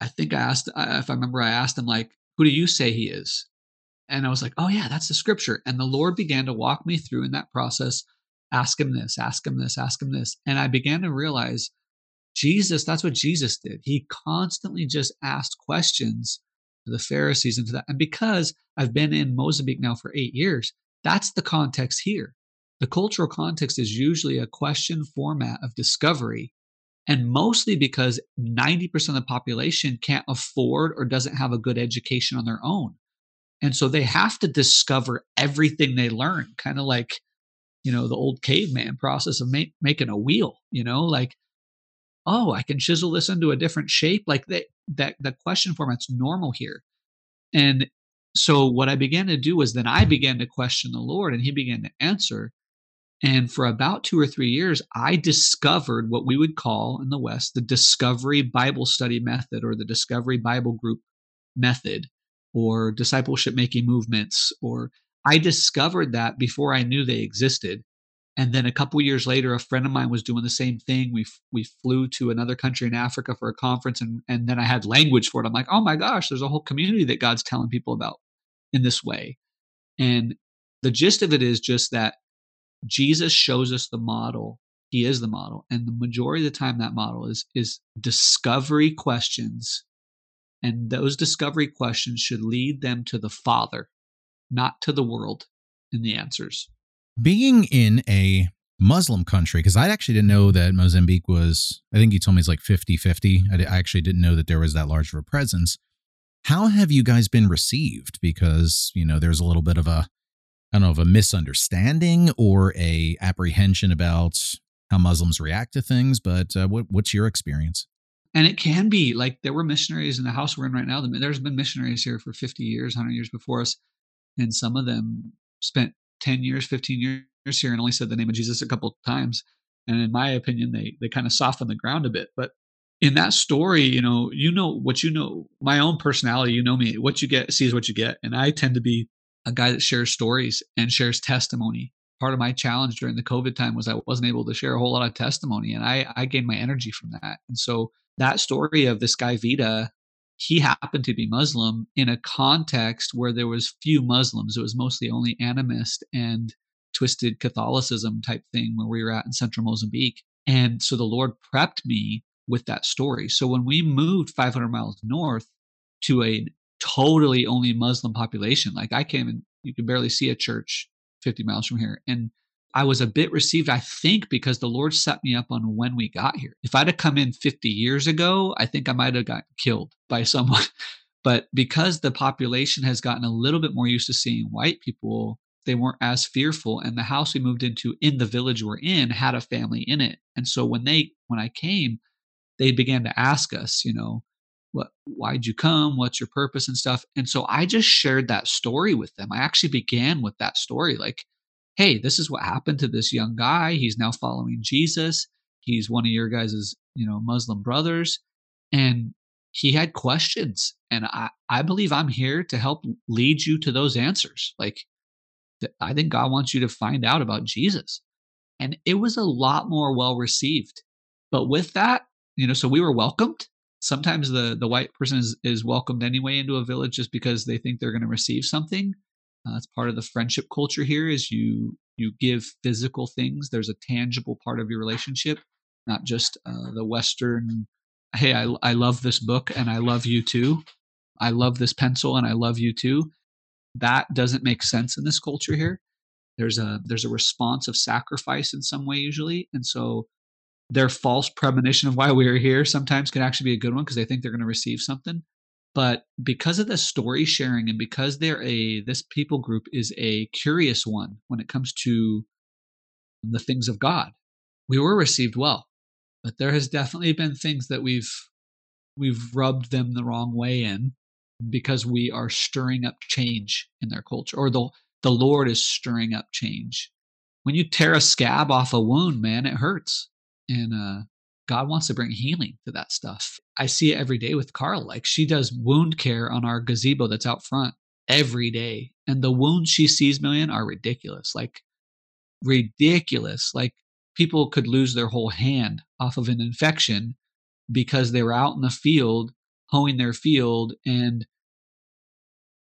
I think I asked, if I remember, I asked him like, "Who do you say he is?" And I was like, oh, yeah, that's the scripture. And the Lord began to walk me through in that process ask him this, ask him this, ask him this. And I began to realize Jesus, that's what Jesus did. He constantly just asked questions to the Pharisees and to that. And because I've been in Mozambique now for eight years, that's the context here. The cultural context is usually a question format of discovery. And mostly because 90% of the population can't afford or doesn't have a good education on their own. And so they have to discover everything they learn, kind of like, you know, the old caveman process of ma- making a wheel, you know, like, oh, I can chisel this into a different shape. Like they, that, the question format's normal here. And so what I began to do was then I began to question the Lord and he began to answer. And for about two or three years, I discovered what we would call in the West the Discovery Bible Study Method or the Discovery Bible Group method or discipleship making movements or I discovered that before I knew they existed. And then a couple years later, a friend of mine was doing the same thing. We we flew to another country in Africa for a conference, and and then I had language for it. I'm like, oh my gosh, there's a whole community that God's telling people about in this way. And the gist of it is just that Jesus shows us the model. He is the model, and the majority of the time, that model is is discovery questions, and those discovery questions should lead them to the Father, not to the world, in the answers being in a Muslim country, because I actually didn't know that Mozambique was, I think you told me it's like 50 50. I, I actually didn't know that there was that large of a presence. How have you guys been received? Because, you know, there's a little bit of a, I don't know, of a misunderstanding or a apprehension about how Muslims react to things, but uh, what, what's your experience? And it can be like there were missionaries in the house we're in right now. There's been missionaries here for 50 years, 100 years before us. And some of them spent 10 years, 15 years here and only said the name of Jesus a couple times. And in my opinion, they they kind of soften the ground a bit. But in that story, you know, you know what you know. My own personality, you know me. What you get, see is what you get. And I tend to be a guy that shares stories and shares testimony. Part of my challenge during the COVID time was I wasn't able to share a whole lot of testimony, and I I gained my energy from that. And so that story of this guy Vida he happened to be Muslim in a context where there was few Muslims. It was mostly only animist and twisted Catholicism type thing where we were at in central Mozambique. And so the Lord prepped me with that story. So when we moved 500 miles north to a totally only Muslim population, like I came and you can barely see a church 50 miles from here. And I was a bit received, I think, because the Lord set me up on when we got here. If I'd have come in 50 years ago, I think I might have gotten killed by someone. But because the population has gotten a little bit more used to seeing white people, they weren't as fearful. And the house we moved into in the village we're in had a family in it. And so when they when I came, they began to ask us, you know, what why'd you come? What's your purpose and stuff? And so I just shared that story with them. I actually began with that story. Like hey, this is what happened to this young guy. He's now following Jesus. He's one of your guys' you know, Muslim brothers. And he had questions. And I, I believe I'm here to help lead you to those answers. Like, I think God wants you to find out about Jesus. And it was a lot more well received. But with that, you know, so we were welcomed. Sometimes the the white person is, is welcomed anyway into a village just because they think they're going to receive something. Uh, it's part of the friendship culture here is you you give physical things. There's a tangible part of your relationship, not just uh, the Western. Hey, I I love this book and I love you too. I love this pencil and I love you too. That doesn't make sense in this culture here. There's a there's a response of sacrifice in some way usually, and so their false premonition of why we are here sometimes can actually be a good one because they think they're going to receive something. But because of the story sharing and because they're a this people group is a curious one when it comes to the things of god we were received well. But there has definitely been things that we've we've rubbed them the wrong way in because we are stirring up change in their culture or the the lord is stirring up change. When you tear a scab off a wound man it hurts and uh God wants to bring healing to that stuff. I see it every day with Carla. Like she does wound care on our gazebo that's out front every day. And the wounds she sees, Millian, are ridiculous. Like ridiculous. Like people could lose their whole hand off of an infection because they were out in the field hoeing their field and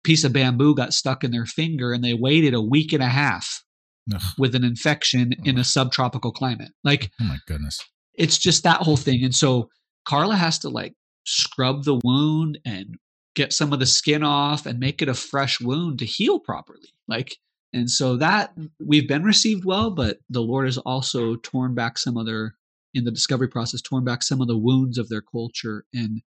piece of bamboo got stuck in their finger and they waited a week and a half Ugh. with an infection Ugh. in a subtropical climate. Like, oh my goodness it's just that whole thing. And so Carla has to like scrub the wound and get some of the skin off and make it a fresh wound to heal properly. Like, and so that we've been received well, but the Lord has also torn back some other in the discovery process, torn back some of the wounds of their culture. And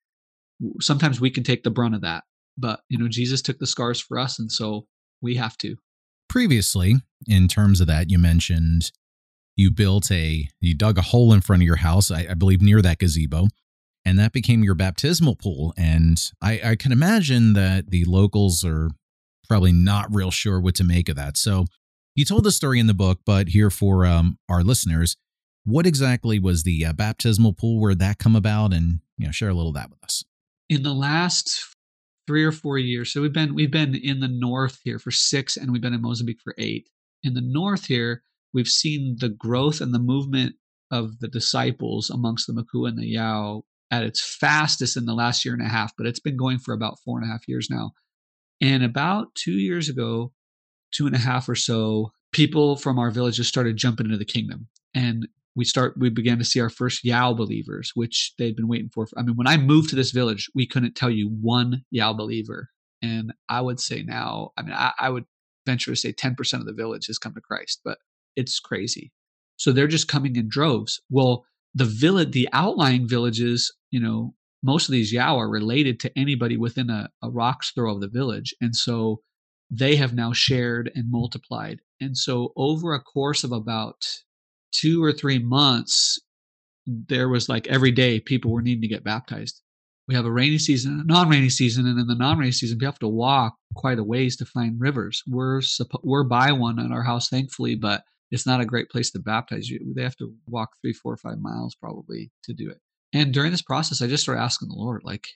sometimes we can take the brunt of that. But, you know, Jesus took the scars for us. And so we have to. Previously, in terms of that, you mentioned you built a you dug a hole in front of your house i, I believe near that gazebo and that became your baptismal pool. And I, I can imagine that the locals are probably not real sure what to make of that. So you told the story in the book but here for um, our listeners what exactly was the uh, baptismal pool where that come about? And you know share a little of that with us. In the last three or four years. So we've been we've been in the north here for six, and we've been in Mozambique for eight. In the north here, we've seen the growth and the movement of the disciples amongst the Makua and the Yao at its fastest in the last year and a half, but it's been going for about four and a half years now. And about two years ago, two and a half or so, people from our village just started jumping into the kingdom. And we start we began to see our first Yao believers, which they'd been waiting for. I mean, when I moved to this village, we couldn't tell you one Yao believer. And I would say now, I mean, I, I would venture to say 10% of the village has come to Christ, but it's crazy. So they're just coming in droves. Well, the village, the outlying villages, you know, most of these Yao are related to anybody within a, a rock's throw of the village. And so they have now shared and multiplied. And so over a course of about two or three months, there was like every day people were needing to get baptized. We have a rainy season a non-rainy season, and in the non-rainy season, we have to walk quite a ways to find rivers. We're we're by one at our house, thankfully, but it's not a great place to baptize you. They have to walk three, four, five miles probably to do it. And during this process, I just started asking the Lord, like,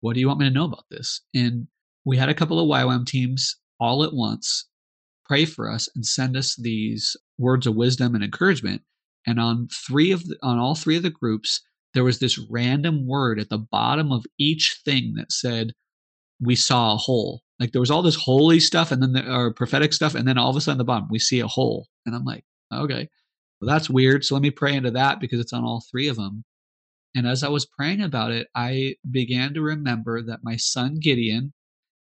what do you want me to know about this? And we had a couple of YWAM teams all at once pray for us and send us these words of wisdom and encouragement. And on three of the, on all three of the groups, there was this random word at the bottom of each thing that said, "We saw a hole." Like there was all this holy stuff, and then the or prophetic stuff, and then all of a sudden, the bottom, we see a hole, and I'm like, okay, well that's weird. So let me pray into that because it's on all three of them. And as I was praying about it, I began to remember that my son Gideon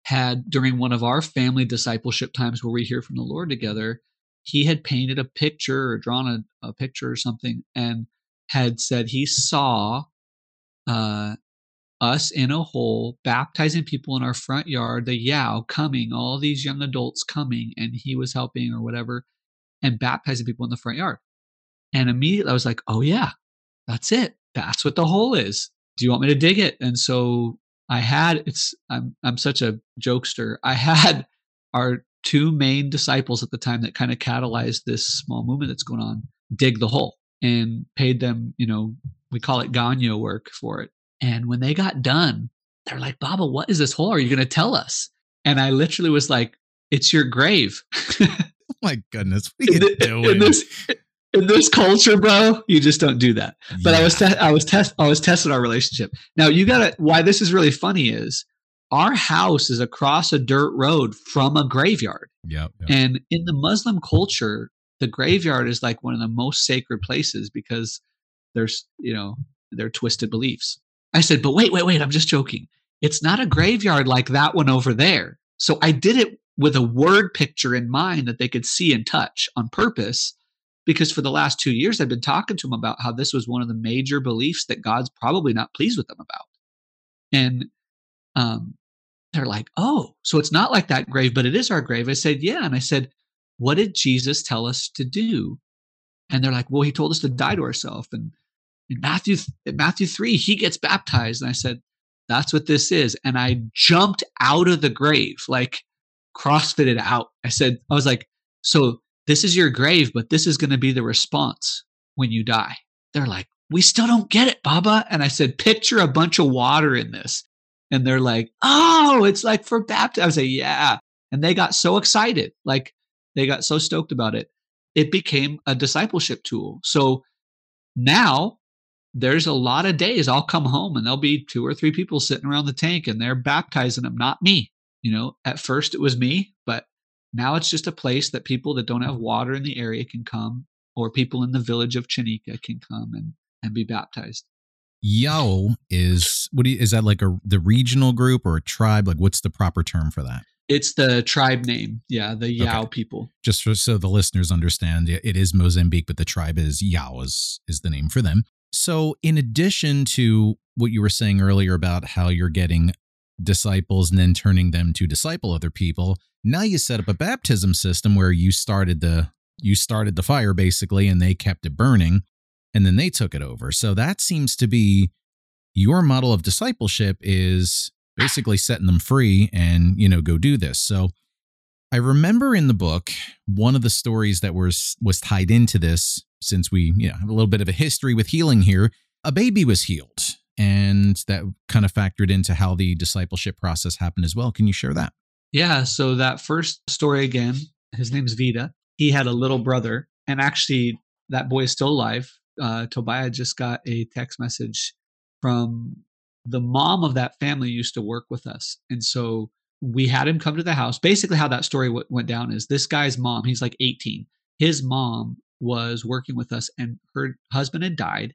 had during one of our family discipleship times where we hear from the Lord together, he had painted a picture or drawn a, a picture or something and had said he saw uh, us in a hole baptizing people in our front yard, the Yao coming, all these young adults coming, and he was helping or whatever, and baptizing people in the front yard. And immediately I was like, oh, yeah, that's it. That's what the hole is. Do you want me to dig it? And so I had it's I'm I'm such a jokester. I had our two main disciples at the time that kind of catalyzed this small movement that's going on dig the hole and paid them, you know, we call it Ganyo work for it. And when they got done, they're like, Baba, what is this hole? Are you going to tell us? And I literally was like, it's your grave. oh my goodness. What are you doing? In this, in this culture, bro, you just don't do that. But yeah. I was te- I was test I was testing our relationship. Now you got to why this is really funny is our house is across a dirt road from a graveyard. Yeah. Yep. And in the Muslim culture, the graveyard is like one of the most sacred places because there's, you know, their twisted beliefs. I said, "But wait, wait, wait, I'm just joking. It's not a graveyard like that one over there." So I did it with a word picture in mind that they could see and touch on purpose because for the last two years I've been talking to them about how this was one of the major beliefs that God's probably not pleased with them about. And um, they're like, oh, so it's not like that grave, but it is our grave. I said, yeah. And I said, what did Jesus tell us to do? And they're like, well, he told us to die to ourselves. And in Matthew, in Matthew 3, he gets baptized. And I said, that's what this is. And I jumped out of the grave, like crossfitted out. I said, I was like, so this is your grave, but this is going to be the response when you die. They're like, we still don't get it, Baba. And I said, picture a bunch of water in this. And they're like, oh, it's like for baptism. I was like, yeah. And they got so excited. Like they got so stoked about it. It became a discipleship tool. So now there's a lot of days I'll come home and there'll be two or three people sitting around the tank and they're baptizing them, not me. You know, at first it was me, but now it's just a place that people that don't have water in the area can come, or people in the village of Chanika can come and, and be baptized. Yao is what you, is that like a the regional group or a tribe? Like what's the proper term for that? It's the tribe name. Yeah, the Yao okay. people. Just for, so the listeners understand, it is Mozambique, but the tribe is Yao is, is the name for them. So in addition to what you were saying earlier about how you're getting disciples and then turning them to disciple other people, now you set up a baptism system where you started the you started the fire basically and they kept it burning and then they took it over. So that seems to be your model of discipleship is basically setting them free and, you know, go do this. So I remember in the book one of the stories that was was tied into this since we, you know, have a little bit of a history with healing here. A baby was healed and that kind of factored into how the discipleship process happened as well. Can you share that? Yeah. So that first story again, his name's Vita. He had a little brother, and actually, that boy is still alive. Uh, Tobiah just got a text message from the mom of that family used to work with us, and so we had him come to the house. Basically, how that story w- went down is this guy's mom. He's like 18. His mom was working with us, and her husband had died,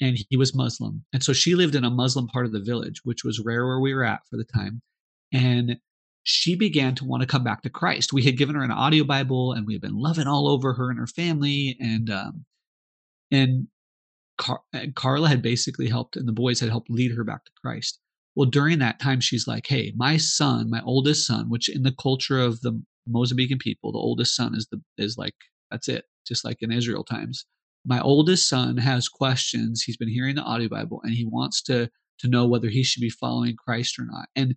and he was Muslim, and so she lived in a Muslim part of the village, which was rare where we were at for the time, and she began to want to come back to Christ. We had given her an audio Bible, and we had been loving all over her and her family, and um, and, Car- and Carla had basically helped, and the boys had helped lead her back to Christ. Well, during that time, she's like, "Hey, my son, my oldest son, which in the culture of the Mozambican people, the oldest son is the is like that's it, just like in Israel times. My oldest son has questions. He's been hearing the audio Bible, and he wants to to know whether he should be following Christ or not. And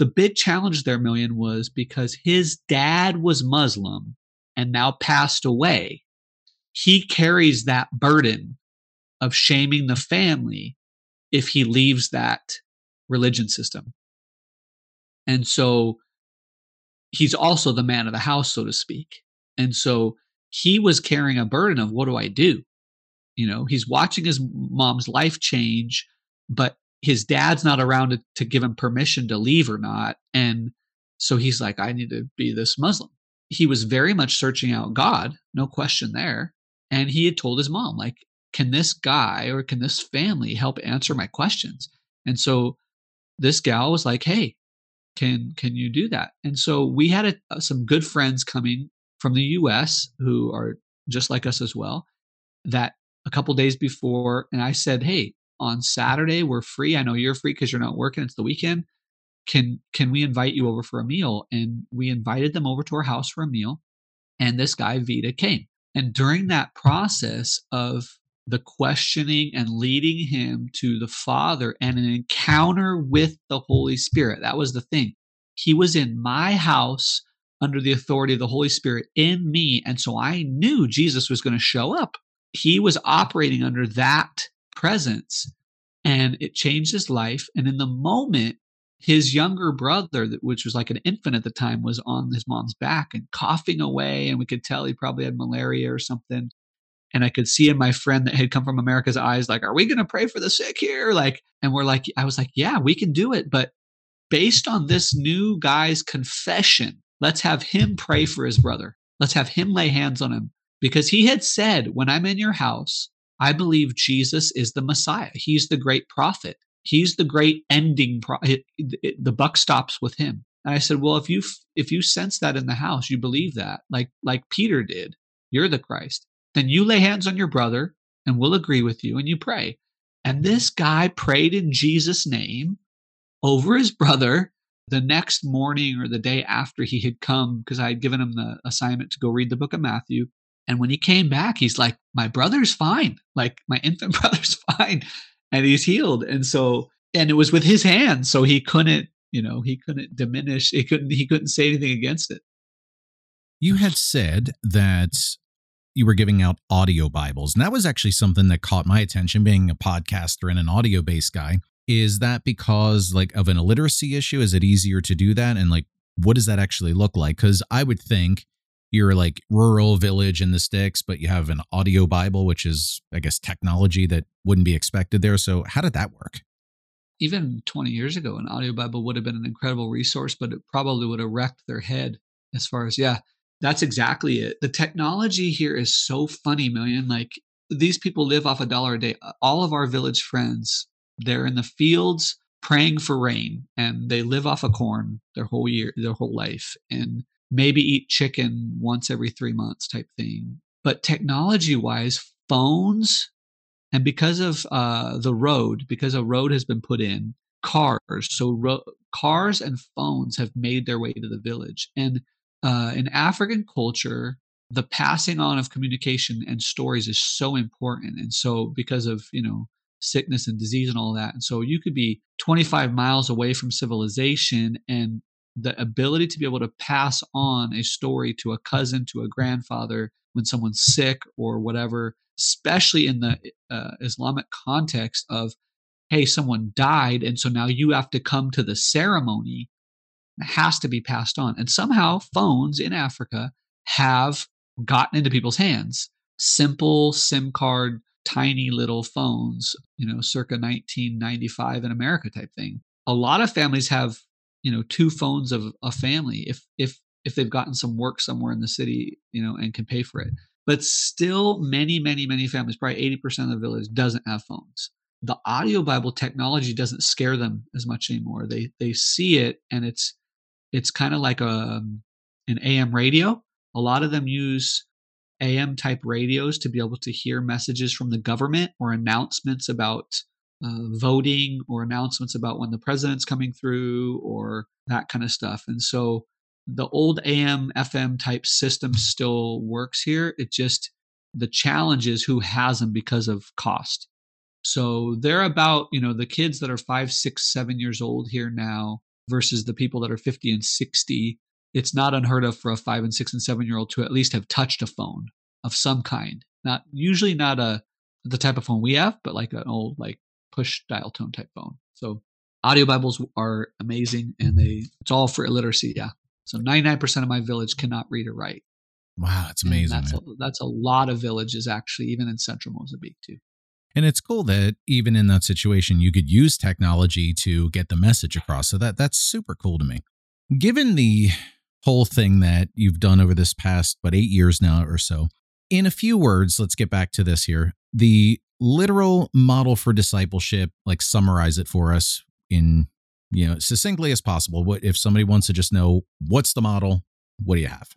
the big challenge there, Millian, was because his dad was Muslim and now passed away. He carries that burden of shaming the family if he leaves that religion system. And so he's also the man of the house, so to speak. And so he was carrying a burden of what do I do? You know, he's watching his mom's life change, but his dad's not around to, to give him permission to leave or not. And so he's like, I need to be this Muslim. He was very much searching out God, no question there. And he had told his mom, like, can this guy or can this family help answer my questions? And so this gal was like, hey, can can you do that? And so we had a, uh, some good friends coming from the U.S. who are just like us as well. That a couple days before, and I said, hey, on Saturday. We're free. I know you're free because you're not working. It's the weekend. Can can we invite you over for a meal? And we invited them over to our house for a meal. And this guy Vita came. And during that process of the questioning and leading him to the Father and an encounter with the Holy Spirit, that was the thing. He was in my house under the authority of the Holy Spirit in me. And so I knew Jesus was going to show up. He was operating under that presence and it changed his life. And in the moment, his younger brother, which was like an infant at the time, was on his mom's back and coughing away. And we could tell he probably had malaria or something. And I could see in my friend that had come from America's eyes, like, are we going to pray for the sick here? Like, and we're like, I was like, yeah, we can do it. But based on this new guy's confession, let's have him pray for his brother. Let's have him lay hands on him. Because he had said, when I'm in your house, I believe Jesus is the Messiah. He's the great prophet. He's the great ending. Pro- it, it, the buck stops with him. And I said, well, if you if you sense that in the house, you believe that, like like Peter did, you're the Christ. Then you lay hands on your brother, and we'll agree with you, and you pray. And this guy prayed in Jesus' name over his brother the next morning or the day after he had come, because I had given him the assignment to go read the book of Matthew. And when he came back, he's like, My brother's fine. Like, my infant brother's fine. And he's healed. And so, and it was with his hands. So he couldn't, you know, he couldn't diminish, he couldn't, he couldn't say anything against it. You had said that you were giving out audio Bibles. And that was actually something that caught my attention being a podcaster and an audio based guy. Is that because like of an illiteracy issue? Is it easier to do that? And like, what does that actually look like? Because I would think your like rural village in the sticks, but you have an audio Bible, which is, I guess, technology that wouldn't be expected there. So, how did that work? Even 20 years ago, an audio Bible would have been an incredible resource, but it probably would have wrecked their head as far as, yeah, that's exactly it. The technology here is so funny, Millian. Like, these people live off a dollar a day. All of our village friends, they're in the fields praying for rain and they live off of corn their whole year, their whole life. And maybe eat chicken once every three months type thing. But technology wise, phones, and because of uh, the road, because a road has been put in, cars, so ro- cars and phones have made their way to the village. And uh, in African culture, the passing on of communication and stories is so important. And so, because of, you know, sickness and disease and all that. And so you could be 25 miles away from civilization and the ability to be able to pass on a story to a cousin, to a grandfather when someone's sick or whatever, especially in the uh, Islamic context of hey, someone died. And so now you have to come to the ceremony. It has to be passed on. And somehow phones in Africa have gotten into people's hands. Simple SIM card, tiny little phones, you know, circa 1995 in America type thing. A lot of families have, you know, two phones of a family if if if they've gotten some work somewhere in the city, you know, and can pay for it. But still many, many, many families, probably 80% of the village doesn't have phones. The audio Bible technology doesn't scare them as much anymore. They they see it and it's it's kind of like a um, an AM radio a lot of them use AM type radios to be able to hear messages from the government or announcements about uh, voting or announcements about when the president's coming through or that kind of stuff. And so the old AM FM type system still works here. It just, the challenge is who has them because of cost. So they're about, you know, the kids that are five, six, seven years old here now versus the people that are 50 and 60 it's not unheard of for a five and six and seven year old to at least have touched a phone of some kind. Not usually not a the type of phone we have, but like an old like push dial tone type phone. So audio Bibles are amazing and they it's all for illiteracy. Yeah. So 99% of my village cannot read or write. Wow, that's amazing. that's a, that's a lot of villages actually, even in central Mozambique too. And it's cool that even in that situation, you could use technology to get the message across. So that that's super cool to me. Given the whole thing that you've done over this past, but eight years now or so. In a few words, let's get back to this here. The literal model for discipleship, like summarize it for us in, you know, succinctly as possible. What if somebody wants to just know what's the model? What do you have?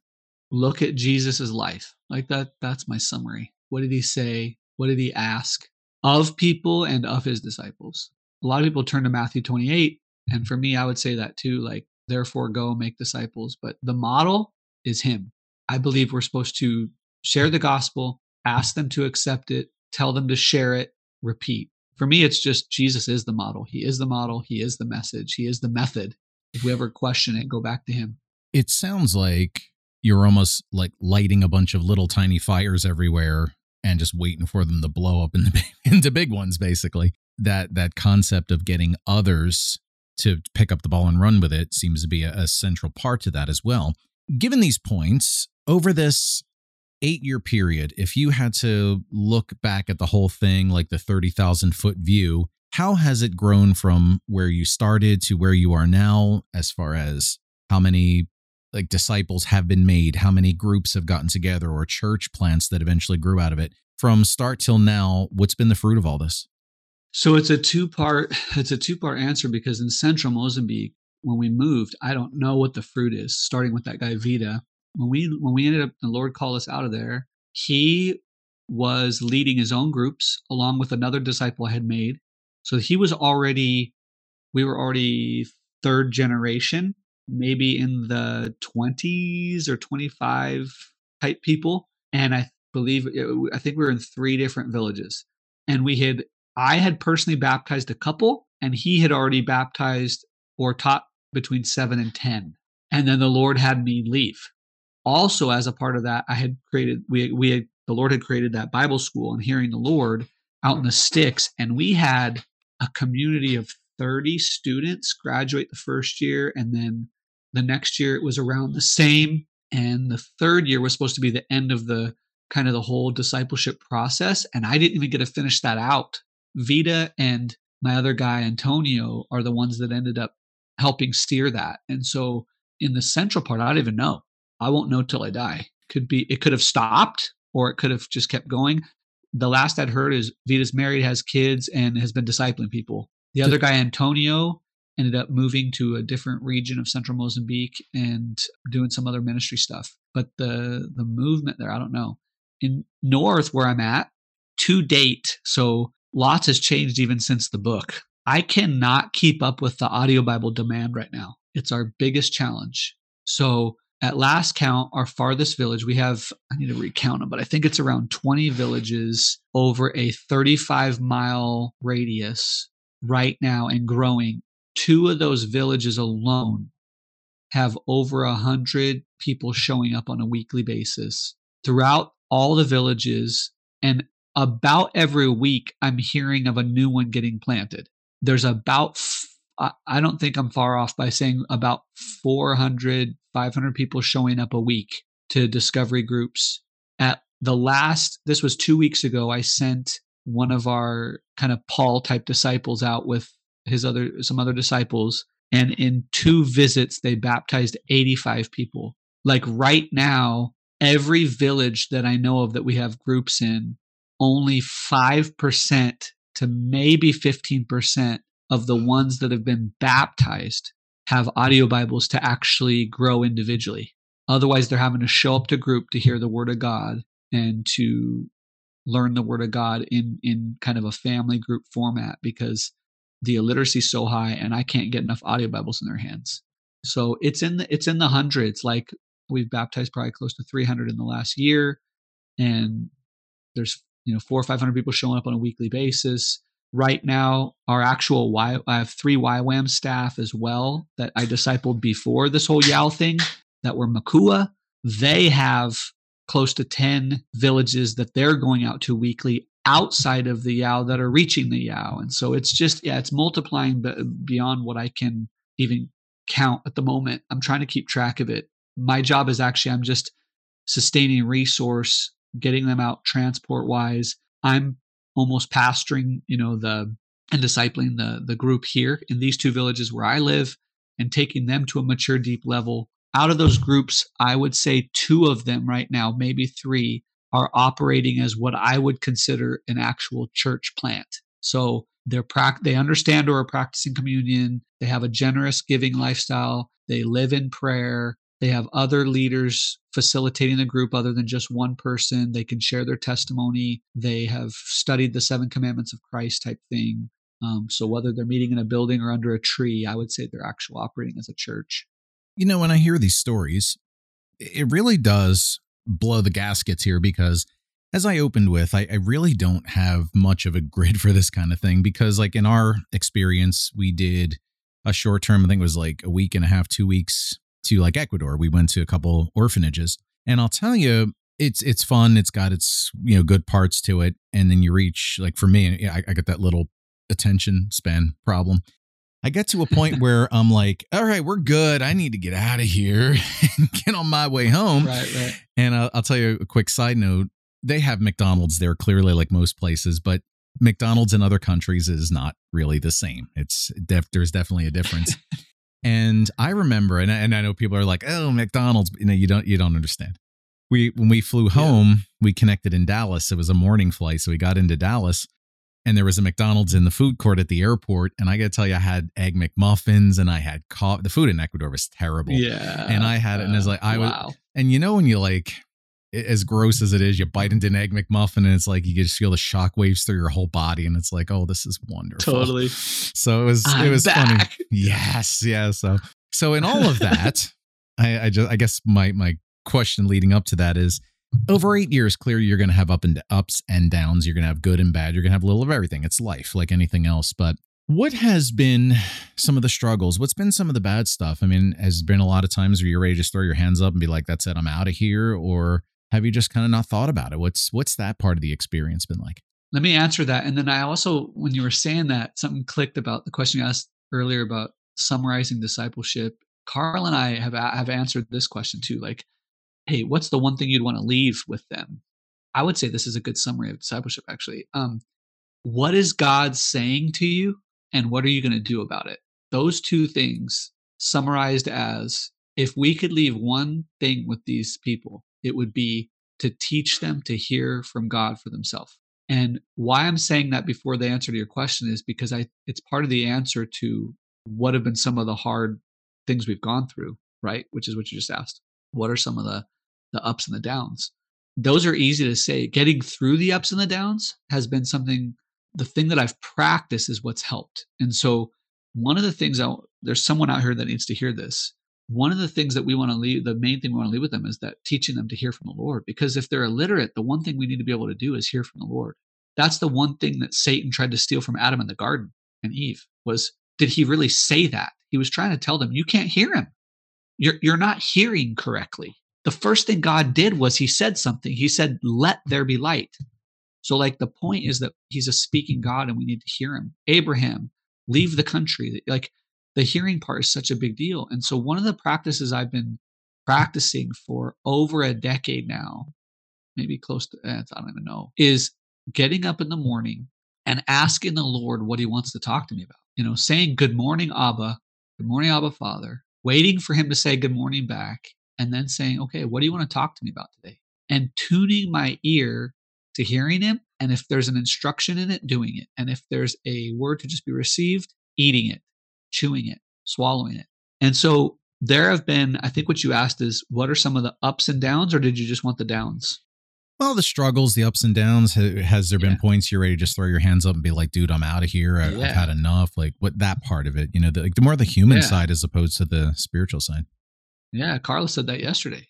Look at Jesus's life. Like that, that's my summary. What did he say? What did he ask of people and of his disciples? A lot of people turn to Matthew 28. And for me, I would say that too. Like, therefore go make disciples. But the model is Him. I believe we're supposed to share the gospel, ask them to accept it, tell them to share it, repeat. For me, it's just Jesus is the model. He is the model. He is the message. He is the method. If we ever question it, go back to Him. It sounds like you're almost like lighting a bunch of little tiny fires everywhere and just waiting for them to blow up in the, into big ones basically that that concept of getting others to pick up the ball and run with it seems to be a, a central part to that as well. Given these points, over this eight year period, if you had to look back at the whole thing, like the 30,000 foot view, how has it grown from where you started to where you are now, as far as how many like disciples have been made, how many groups have gotten together, or church plants that eventually grew out of it? From start till now, what's been the fruit of all this? So it's a two part it's a two part answer because in central Mozambique, when we moved, I don't know what the fruit is, starting with that guy Vida. When we when we ended up the Lord called us out of there, he was leading his own groups along with another disciple I had made. So he was already we were already third generation, maybe in the 20s or 25 type people. And I believe, I think we were in three different villages. And we had I had personally baptized a couple, and he had already baptized or taught between seven and 10. And then the Lord had me leave. Also, as a part of that, I had created, we, we had, the Lord had created that Bible school and hearing the Lord out in the sticks. And we had a community of 30 students graduate the first year. And then the next year it was around the same. And the third year was supposed to be the end of the kind of the whole discipleship process. And I didn't even get to finish that out Vida and my other guy, Antonio, are the ones that ended up helping steer that. And so in the central part, I don't even know. I won't know till I die. Could be, it could have stopped or it could have just kept going. The last I'd heard is Vida's married, has kids, and has been discipling people. The other guy, Antonio, ended up moving to a different region of central Mozambique and doing some other ministry stuff. But the the movement there, I don't know. In north where I'm at, to date, so lots has changed even since the book. I cannot keep up with the audio Bible demand right now. It's our biggest challenge. So, at last count, our farthest village, we have, I need to recount them, but I think it's around 20 villages over a 35 mile radius right now and growing. Two of those villages alone have over a hundred people showing up on a weekly basis throughout all the villages. And about every week I'm hearing of a new one getting planted. there's about I don't think I'm far off by saying about 400, 500 people showing up a week to discovery groups. At the last, this was two weeks ago, I sent one of our kind of Paul type disciples out with his other, some other disciples. And in two visits, they baptized 85 people. Like right now, every village that I know of that we have groups in, only 5% to maybe 15% of the ones that have been baptized have audio Bibles to actually grow individually. Otherwise, they're having to show up to group to hear the Word of God and to learn the Word of God in in kind of a family group format because the illiteracy is so high, and I can't get enough audio Bibles in their hands. So it's in the it's in the hundreds. Like we've baptized probably close to 300 in the last year, and there's you know four or five hundred people showing up on a weekly basis right now our actual y i have three ywam staff as well that i discipled before this whole yao thing that were makua. They have close to 10 villages that they're going out to weekly outside of the yao that are reaching the yao. And so it's just yeah it's multiplying beyond what i can even count at the moment. I'm trying to keep track of it. My job is actually i'm just sustaining resource getting them out transport wise i'm almost pastoring, you know, the and discipling the the group here in these two villages where I live and taking them to a mature deep level. Out of those groups, I would say two of them right now, maybe three, are operating as what I would consider an actual church plant. So they're they understand or are practicing communion. They have a generous giving lifestyle. They live in prayer. They have other leaders facilitating the group other than just one person. They can share their testimony. They have studied the seven commandments of Christ type thing. Um, so whether they're meeting in a building or under a tree, I would say they're actually operating as a church. You know, when I hear these stories, it really does blow the gaskets here because as I opened with, I, I, really don't have much of a grid for this kind of thing because, like, in our experience, we did a short term, I think it was like a week and a half, two weeks to like Ecuador. We went to a couple orphanages, and I'll tell you, it's it's fun. It's got its you know good parts to it, and then you reach like for me, I, I get that little attention span problem. I get to a point where I'm like, all right, we're good. I need to get out of here and get on my way home. Right, right. And I'll, I'll tell you a quick side note. They have McDonald's there clearly, like most places, but McDonald's in other countries is not really the same. It's def- there's definitely a difference. And I remember, and I, and I know people are like, "Oh, McDonald's," you know, you don't you don't understand. We when we flew home, yeah. we connected in Dallas. It was a morning flight, so we got into Dallas, and there was a McDonald's in the food court at the airport. And I got to tell you, I had egg McMuffins, and I had coffee. The food in Ecuador was terrible. Yeah, and I had it, and it's like I wow. was, and you know when you like as gross as it is, you bite into an egg McMuffin and it's like you just feel the shock waves through your whole body, and it's like, oh, this is wonderful. Totally. So it was I'm it was back. funny. Yes, yeah. So so in all of that, I, I just I guess my my question leading up to that is over eight years, clearly you're gonna have up and ups and downs. You're gonna have good and bad. You're gonna have a little of everything. It's life, like anything else. But what has been some of the struggles? What's been some of the bad stuff? I mean, has been a lot of times where you're ready to just throw your hands up and be like, "That's it, I'm out of here," or have you just kind of not thought about it? What's what's that part of the experience been like? Let me answer that. And then I also, when you were saying that, something clicked about the question you asked earlier about summarizing discipleship. Carla and I have have answered this question too. Like, hey, what's the one thing you'd want to leave with them? I would say this is a good summary of discipleship. Actually, um, what is God saying to you, and what are you going to do about it? Those two things summarized as if we could leave one thing with these people, it would be to teach them to hear from God for themselves. And why I'm saying that before the answer to your question is because I it's part of the answer to what have been some of the hard things we've gone through, right? Which is what you just asked. What are some of the the ups and the downs? Those are easy to say. Getting through the ups and the downs has been something the thing that I've practiced is what's helped. And so one of the things I, there's someone out here that needs to hear this one of the things that we want to leave, the main thing we want to leave with them is that teaching them to hear from the Lord. Because if they're illiterate, the one thing we need to be able to do is hear from the Lord. That's the one thing that Satan tried to steal from Adam in the garden and Eve was did he really say that? He was trying to tell them, you can't hear him. You're, you're not hearing correctly. The first thing God did was he said something. He said, let there be light. So, like, the point is that he's a speaking God and we need to hear him. Abraham, leave the country. Like the hearing part is such a big deal. And so one of the practices I've been practicing for over a decade now, maybe close to, eh, I don't even know, is getting up in the morning and asking the Lord what he wants to talk to me about. You know, saying, Good morning, Abba. Good morning, Abba, Father. Waiting for him to say good morning back. And then saying, Okay, what do you want to talk to me about today? And tuning my ear to hearing him. And if there's an instruction in it, doing it. And if there's a word to just be received, eating it, chewing it, swallowing it. And so there have been, I think what you asked is, what are some of the ups and downs, or did you just want the downs? Well, the struggles, the ups and downs. Has there been yeah. points you're ready to just throw your hands up and be like, "Dude, I'm out of here. I, have had enough." Like, what that part of it, you know, the, like the more the human yeah. side as opposed to the spiritual side. Yeah, Carla said that yesterday.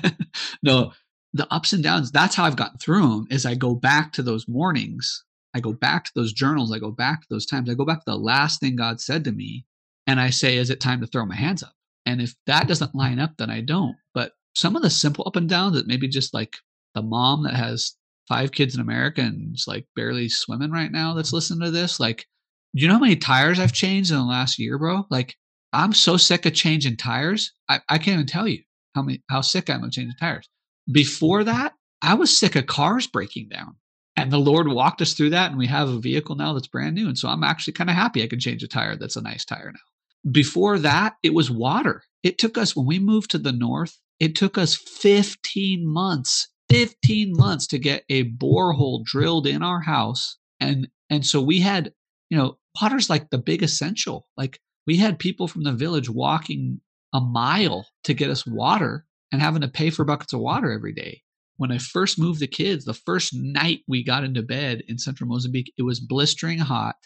no, the ups and downs. That's how I've gotten through them. Is I go back to those mornings. I go back to those journals. I go back to those times. I go back to the last thing God said to me, and I say, "Is it time to throw my hands up?" And if that doesn't line up, then I don't. But some of the simple up and downs that maybe just like the mom that has five kids in America and is like barely swimming right now that's listening to this, like, you know how many tires I've changed in the last year, bro? Like, I'm so sick of changing tires. I, I can't even tell you how many how sick I am of changing tires. Before that, I was sick of cars breaking down. And the Lord walked us through that, and we have a vehicle now that's brand new. And so I'm actually kind of happy I can change a tire that's a nice tire now. Before that, it was water. It took us, when we moved to the north, it took us 15 months 15 months to get a borehole drilled in our house and and so we had you know water's like the big essential like we had people from the village walking a mile to get us water and having to pay for buckets of water every day when i first moved the kids the first night we got into bed in central mozambique it was blistering hot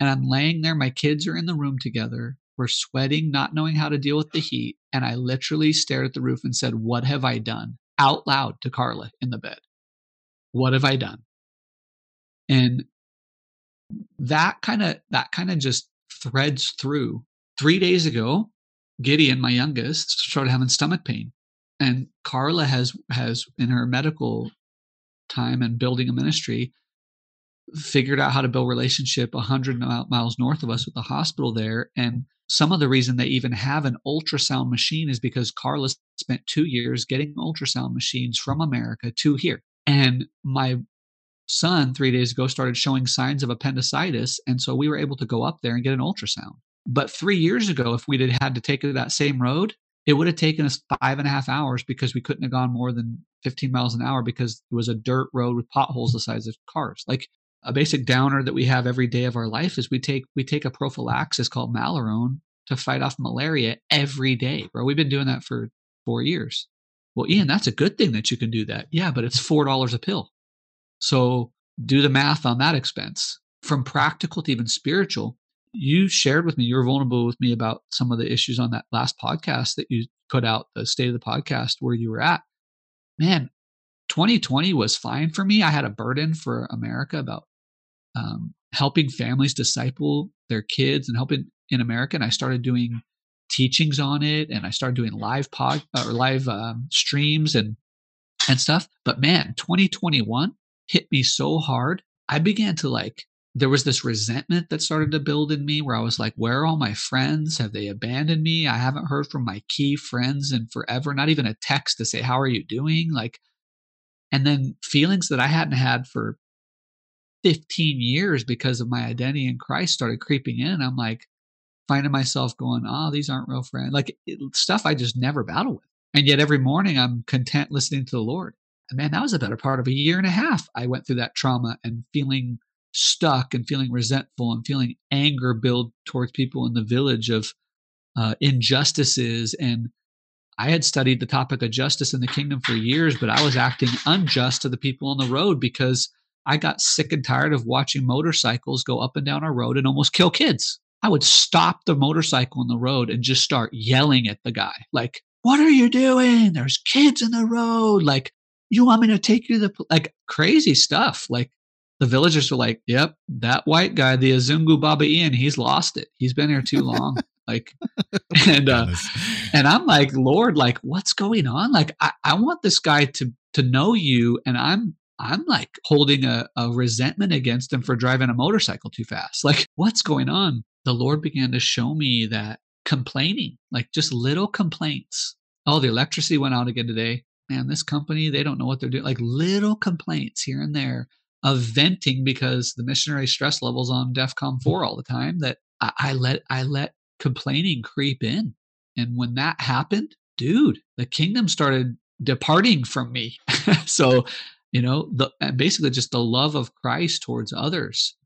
and i'm laying there my kids are in the room together we're sweating not knowing how to deal with the heat and i literally stared at the roof and said what have i done out loud to Carla in the bed. What have I done? And that kind of that kind of just threads through. Three days ago, Gideon, my youngest, started having stomach pain, and Carla has has in her medical time and building a ministry figured out how to build relationship 100 miles north of us with the hospital there and some of the reason they even have an ultrasound machine is because Carla spent two years getting ultrasound machines from America to here. And my son, three days ago, started showing signs of appendicitis. And so we were able to go up there and get an ultrasound. But three years ago, if we'd had to take that same road, it would have taken us five and a half hours because we couldn't have gone more than 15 miles an hour because it was a dirt road with potholes the size of cars. Like a basic downer that we have every day of our life is we take we take a prophylaxis called Malarone to fight off malaria every day, bro. We've been doing that for four years. Well, Ian, that's a good thing that you can do that. Yeah, but it's four dollars a pill. So do the math on that expense. From practical to even spiritual, you shared with me, you were vulnerable with me about some of the issues on that last podcast that you put out, the state of the podcast where you were at. Man, 2020 was fine for me. I had a burden for America about um, helping families disciple their kids and helping in America. And I started doing teachings on it, and I started doing live pod or live um, streams and and stuff. But man, 2021 hit me so hard. I began to like. There was this resentment that started to build in me where I was like, where are all my friends? Have they abandoned me? I haven't heard from my key friends in forever, not even a text to say, how are you doing? Like, and then feelings that I hadn't had for 15 years because of my identity in Christ started creeping in. I'm like finding myself going, oh, these aren't real friends. Like it, stuff I just never battle with. And yet every morning I'm content listening to the Lord. And man, that was a better part of a year and a half. I went through that trauma and feeling stuck and feeling resentful and feeling anger build towards people in the village of uh, injustices. And I had studied the topic of justice in the kingdom for years, but I was acting unjust to the people on the road because I got sick and tired of watching motorcycles go up and down our road and almost kill kids. I would stop the motorcycle in the road and just start yelling at the guy, like, What are you doing? There's kids in the road. Like, you want me to take you to the, like, crazy stuff. Like, the villagers were like, Yep, that white guy, the Azungu Baba Ian, he's lost it. He's been here too long. like, and, uh, and I'm like, Lord, like, what's going on? Like, I, I want this guy to, to know you. And I'm I'm like holding a, a resentment against him for driving a motorcycle too fast. Like, what's going on? The Lord began to show me that complaining, like just little complaints. Oh, the electricity went out again today. Man, this company, they don't know what they're doing. Like little complaints here and there of venting because the missionary stress levels on DEFCON hmm. 4 all the time that I, I let I let complaining creep in. And when that happened, dude, the kingdom started departing from me. so, you know, the basically just the love of Christ towards others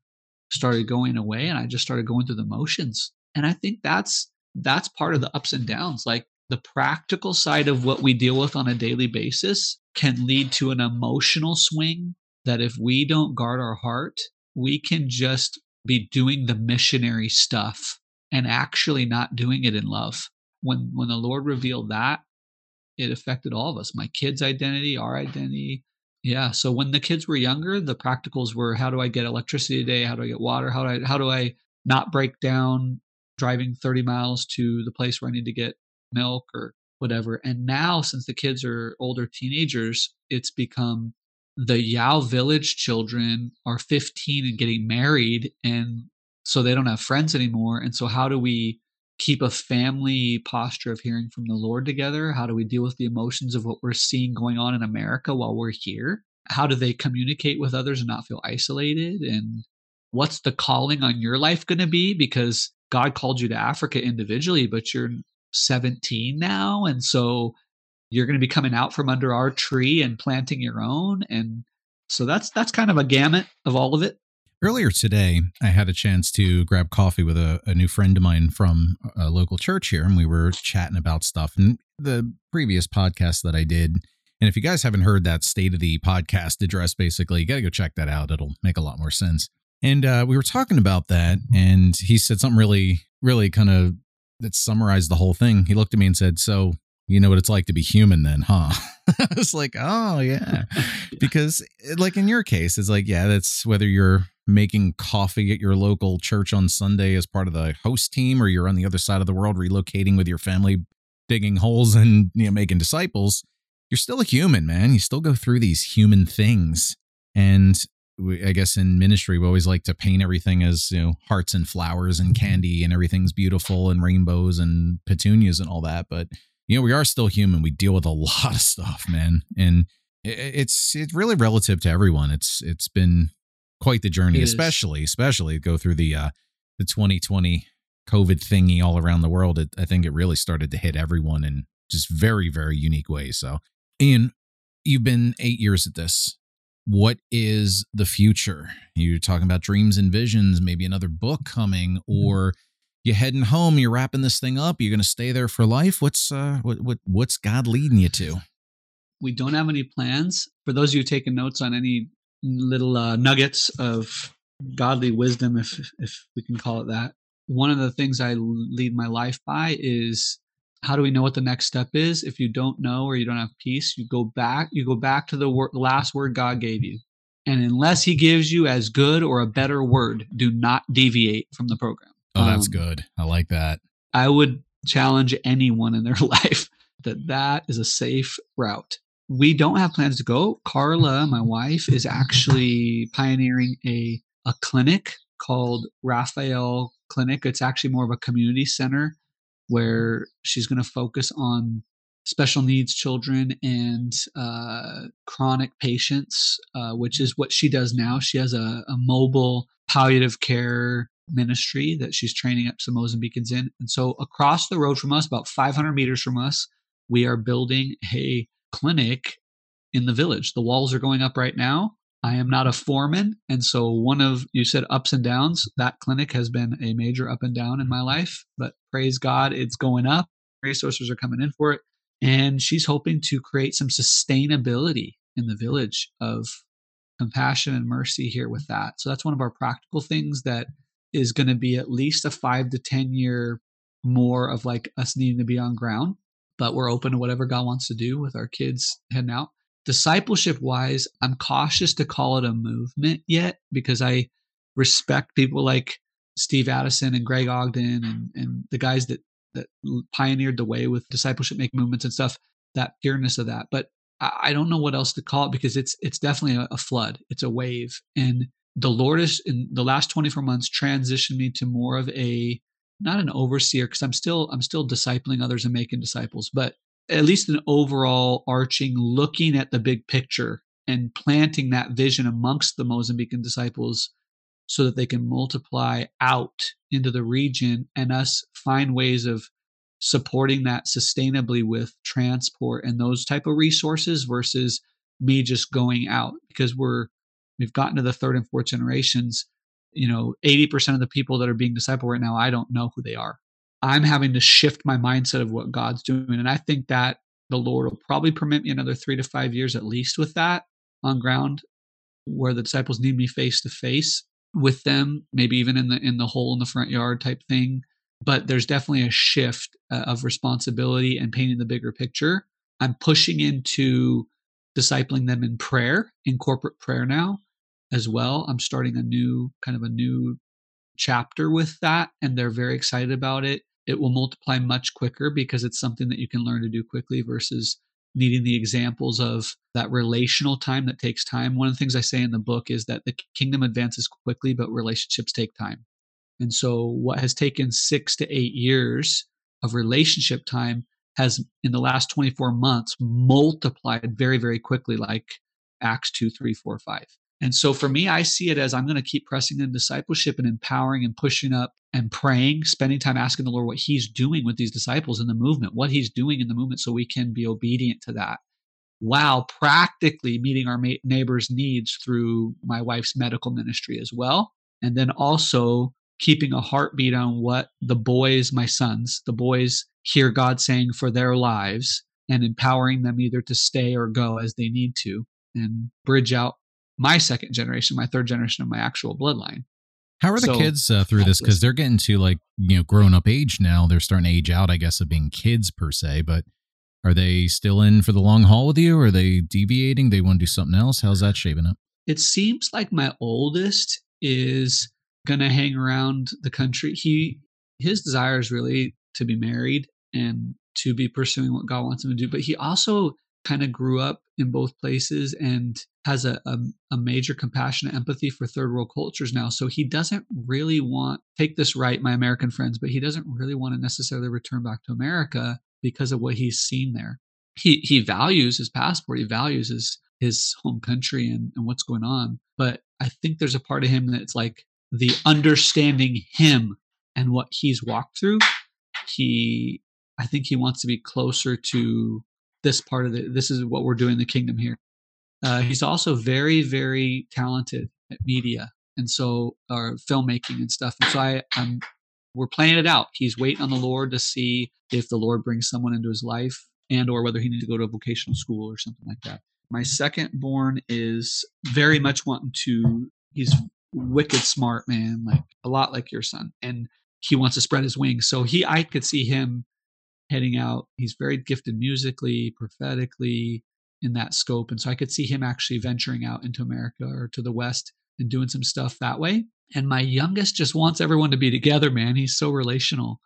started going away and I just started going through the motions. And I think that's that's part of the ups and downs. Like the practical side of what we deal with on a daily basis can lead to an emotional swing that if we don't guard our heart, we can just be doing the missionary stuff and actually not doing it in love. When when the Lord revealed that, it affected all of us. My kids' identity, our identity. Yeah. So when the kids were younger, the practicals were how do I get electricity today? How do I get water? How do I how do I not break down driving 30 miles to the place where I need to get milk or whatever. And now since the kids are older teenagers, it's become the Yao village children are 15 and getting married and so they don't have friends anymore and so how do we keep a family posture of hearing from the Lord together? How do we deal with the emotions of what we're seeing going on in America while we're here? How do they communicate with others and not feel isolated and what's the calling on your life going to be because God called you to Africa individually but you're 17 now and so you're going to be coming out from under our tree and planting your own and so that's that's kind of a gamut of all of it. Earlier today i had a chance to grab coffee with a, a, new friend of mine from a local church here and we were chatting about stuff and the previous podcast that i did and if you guys haven't heard that state of the podcast address basically you got to go check that out it'll make a lot more sense. And uh, we were talking about that and he said something really really kind of that summarized the whole thing. He looked at me and said so you know what it's like to be human then huh i was like oh yeah. yeah. because eh, like in your case it's like yeah that's whether you're making coffee at your local church on sunday as part of the host team or you're on the other side of the world relocating with your family digging holes and you know making disciples you're still a human man you still go through these human things and we, I guess in ministry we always like to paint everything as you know hearts and flowers and mm-hmm. candy and everything's beautiful and rainbows and petunias and all that but you know, we are still human. We deal with a lot of stuff, man. And it's it's really relative to everyone. It's it's been quite the journey, especially especially go through the uh the 2020 COVID thingy all around the world. It, I think it really started to hit everyone in just very very unique ways. So, Ian, you've been eight years at this. What is the future? You're talking about dreams and visions, maybe another book coming, mm-hmm. or you heading home you're wrapping this thing up you're going to stay there for life what's uh what, what what's god leading you to? We don't have any plans. For those of you taking notes on any little uh, nuggets of godly wisdom if if we can call it that one of the things i lead my life by is how do we know what the next step is? If you don't know or you don't have peace you go back you go back to the word, last word god gave you. And unless he gives you as good or a better word do not deviate from the program Oh, that's um, good. I like that. I would challenge anyone in their life that that is a safe route. We don't have plans to go. Carla, my wife, is actually pioneering a a clinic called Raphael Clinic. It's actually more of a community center where she's going to focus on special needs children and uh, chronic patients, uh, which is what she does now. She has a, a mobile palliative care ministry that she's training up some Mozambicans in. And so across the road from us, about 500 meters from us, we are building a clinic in the village. The walls are going up right now. I am not a foreman. And so, one of you said ups and downs. That clinic has been a major up and down in my life, but praise God, it's going up. Resources are coming in for it. And she's hoping to create some sustainability in the village of compassion and mercy here with that. So, that's one of our practical things that is going to be at least a five to 10 year more of like us needing to be on ground, but we're open to whatever God wants to do with our kids heading out. Discipleship wise, I'm cautious to call it a movement yet because I respect people like Steve Addison and Greg Ogden and, and the guys that, that pioneered the way with discipleship make movements and stuff, that pureness of that. But I don't know what else to call it because it's it's definitely a, a flood. It's a wave, and the Lord is in the last 24 months transitioned me to more of a not an overseer because I'm still I'm still discipling others and making disciples, but at least an overall arching looking at the big picture and planting that vision amongst the Mozambican disciples so that they can multiply out into the region and us find ways of supporting that sustainably with transport and those type of resources versus me just going out because we're we've gotten to the third and fourth generations you know 80% of the people that are being discipled right now i don't know who they are i'm having to shift my mindset of what god's doing and i think that the lord will probably permit me another three to five years at least with that on ground where the disciples need me face to face with them maybe even in the in the hole in the front yard type thing but there's definitely a shift uh, of responsibility and painting the bigger picture. I'm pushing into discipling them in prayer, in corporate prayer now as well. I'm starting a new kind of a new chapter with that, and they're very excited about it. It will multiply much quicker because it's something that you can learn to do quickly versus needing the examples of that relational time that takes time. One of the things I say in the book is that the kingdom advances quickly, but relationships take time. And so, what has taken six to eight years of relationship time has, in the last 24 months, multiplied very, very quickly, like Acts 2, 3, 4, 5. And so, for me, I see it as I'm going to keep pressing in discipleship and empowering and pushing up and praying, spending time asking the Lord what He's doing with these disciples in the movement, what He's doing in the movement, so we can be obedient to that while practically meeting our neighbors' needs through my wife's medical ministry as well. And then also keeping a heartbeat on what the boys, my sons, the boys hear God saying for their lives and empowering them either to stay or go as they need to and bridge out my second generation, my third generation of my actual bloodline. How are the so, kids uh, through this? Because they're getting to like, you know, grown up age now. They're starting to age out, I guess, of being kids per se. But are they still in for the long haul with you? Or are they deviating? They want to do something else? How's that shaping up? It seems like my oldest is going to hang around the country. He his desire is really to be married and to be pursuing what God wants him to do. But he also kind of grew up in both places and has a, a, a, major compassion and empathy for third world cultures now. So he doesn't really want, take this right, my American friends, but he doesn't really want to necessarily return back to America because of what he's seen there. He, he values his passport, he values his, his home country and, and what's going on. But I think there's a part of him that's like, the understanding him and what he's walked through, he I think he wants to be closer to this part of the this is what we're doing the kingdom here. Uh, he's also very very talented at media and so our filmmaking and stuff. And so I I'm we're playing it out. He's waiting on the Lord to see if the Lord brings someone into his life and or whether he needs to go to a vocational school or something like that. My second born is very much wanting to he's wicked smart man, like a lot like your son, and he wants to spread his wings. So he, I could see him heading out. He's very gifted musically, prophetically, in that scope, and so I could see him actually venturing out into America or to the West and doing some stuff that way. And my youngest just wants everyone to be together, man. He's so relational.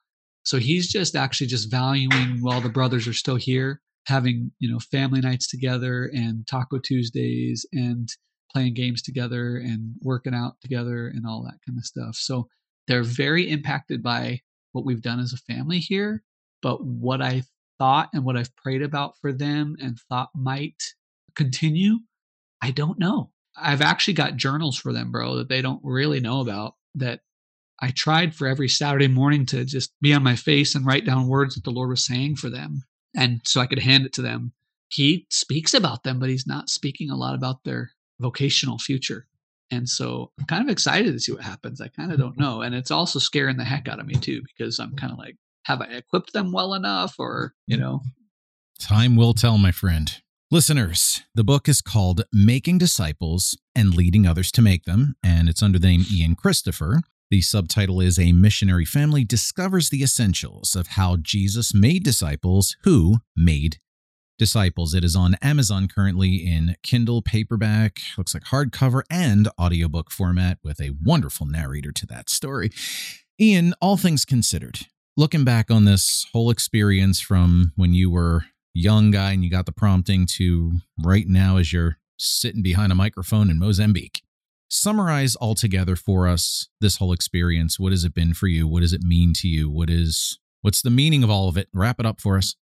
So he's just actually just valuing while the brothers are still here, having, you know, family nights together and taco Tuesdays and playing games together and working out together and all that kind of stuff. So they're very impacted by what we've done as a family here. But what I thought and what I've prayed about for them and thought might continue, I don't know. I've actually got journals for them, bro, that they don't really know about that I tried for every Saturday morning to just be on my face and write down words that the Lord was saying for them. And so I could hand it to them. He speaks about them, but he's not speaking a lot about their vocational future. And so I'm kind of excited to see what happens. I kind of don't know. And it's also scaring the heck out of me too, because I'm kind of like, have I equipped them well enough or, you know? Time will tell, my friend. Listeners, the book is called Making Disciples and Leading Others to Make Them, and it's under the name Ian Kristofer. The subtitle is A Missionary Family Discovers the Essentials of How Jesus Made Disciples Who Made Disciples. It is on Amazon currently in Kindle paperback, looks like hardcover and audiobook format with a wonderful narrator to that story. Ian, all things considered, looking back on this whole experience from when you were young guy and you got the prompting to right now as you're sitting behind a microphone in Mozambique. Summarize altogether for us this whole experience. What has it been for you? What does it mean to you? What is what's the meaning of all of it? Wrap it up for us.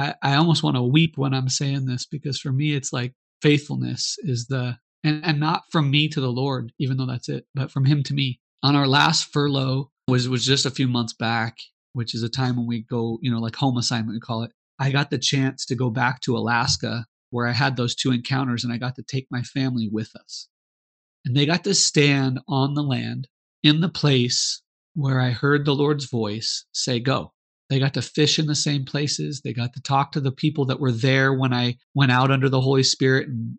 I, I almost want to weep when I'm saying this because for me it's like faithfulness is the and, and not from me to the Lord, even though that's it, but from him to me. On our last furlough was was just a few months back, which is a time when we go, you know, like home assignment we call it. I got the chance to go back to Alaska where I had those two encounters and I got to take my family with us. And they got to stand on the land in the place where I heard the Lord's voice say, Go. They got to fish in the same places. They got to talk to the people that were there when I went out under the Holy Spirit and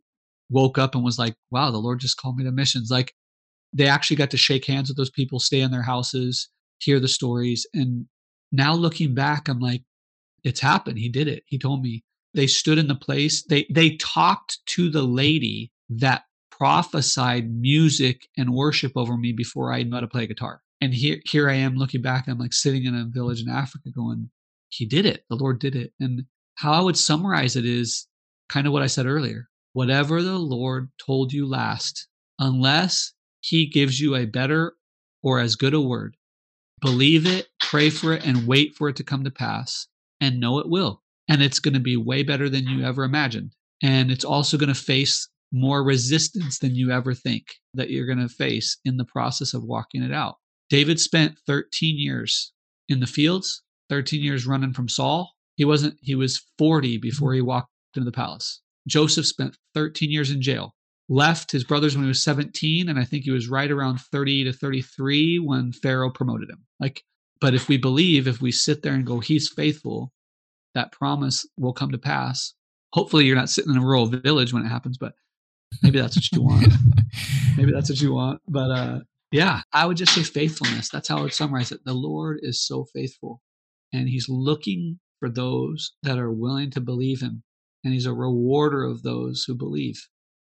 woke up and was like, wow, the Lord just called me to missions. Like they actually got to shake hands with those people, stay in their houses, hear the stories. And now looking back, I'm like, it's happened. He did it. He told me they stood in the place. They they talked to the lady that prophesied music and worship over me before I knew how to play guitar. And here here I am looking back, I'm like sitting in a village in Africa going, He did it. The Lord did it. And how I would summarize it is kind of what I said earlier. Whatever the Lord told you last, unless He gives you a better or as good a word, believe it, pray for it, and wait for it to come to pass, and know it will. And it's going to be way better than you ever imagined. And it's also going to face more resistance than you ever think that you're going to face in the process of walking it out. David spent 13 years in the fields, 13 years running from Saul. He wasn't, he was 40 before he walked into the palace. Joseph spent 13 years in jail, left his brothers when he was 17, and I think he was right around 30 to 33 when Pharaoh promoted him. Like, but if we believe, if we sit there and go, he's faithful, that promise will come to pass. Hopefully, you're not sitting in a rural village when it happens, but maybe that's what you want. maybe that's what you want. But uh, yeah, I would just say faithfulness. That's how I would summarize it. The Lord is so faithful, and He's looking for those that are willing to believe Him and he's a rewarder of those who believe.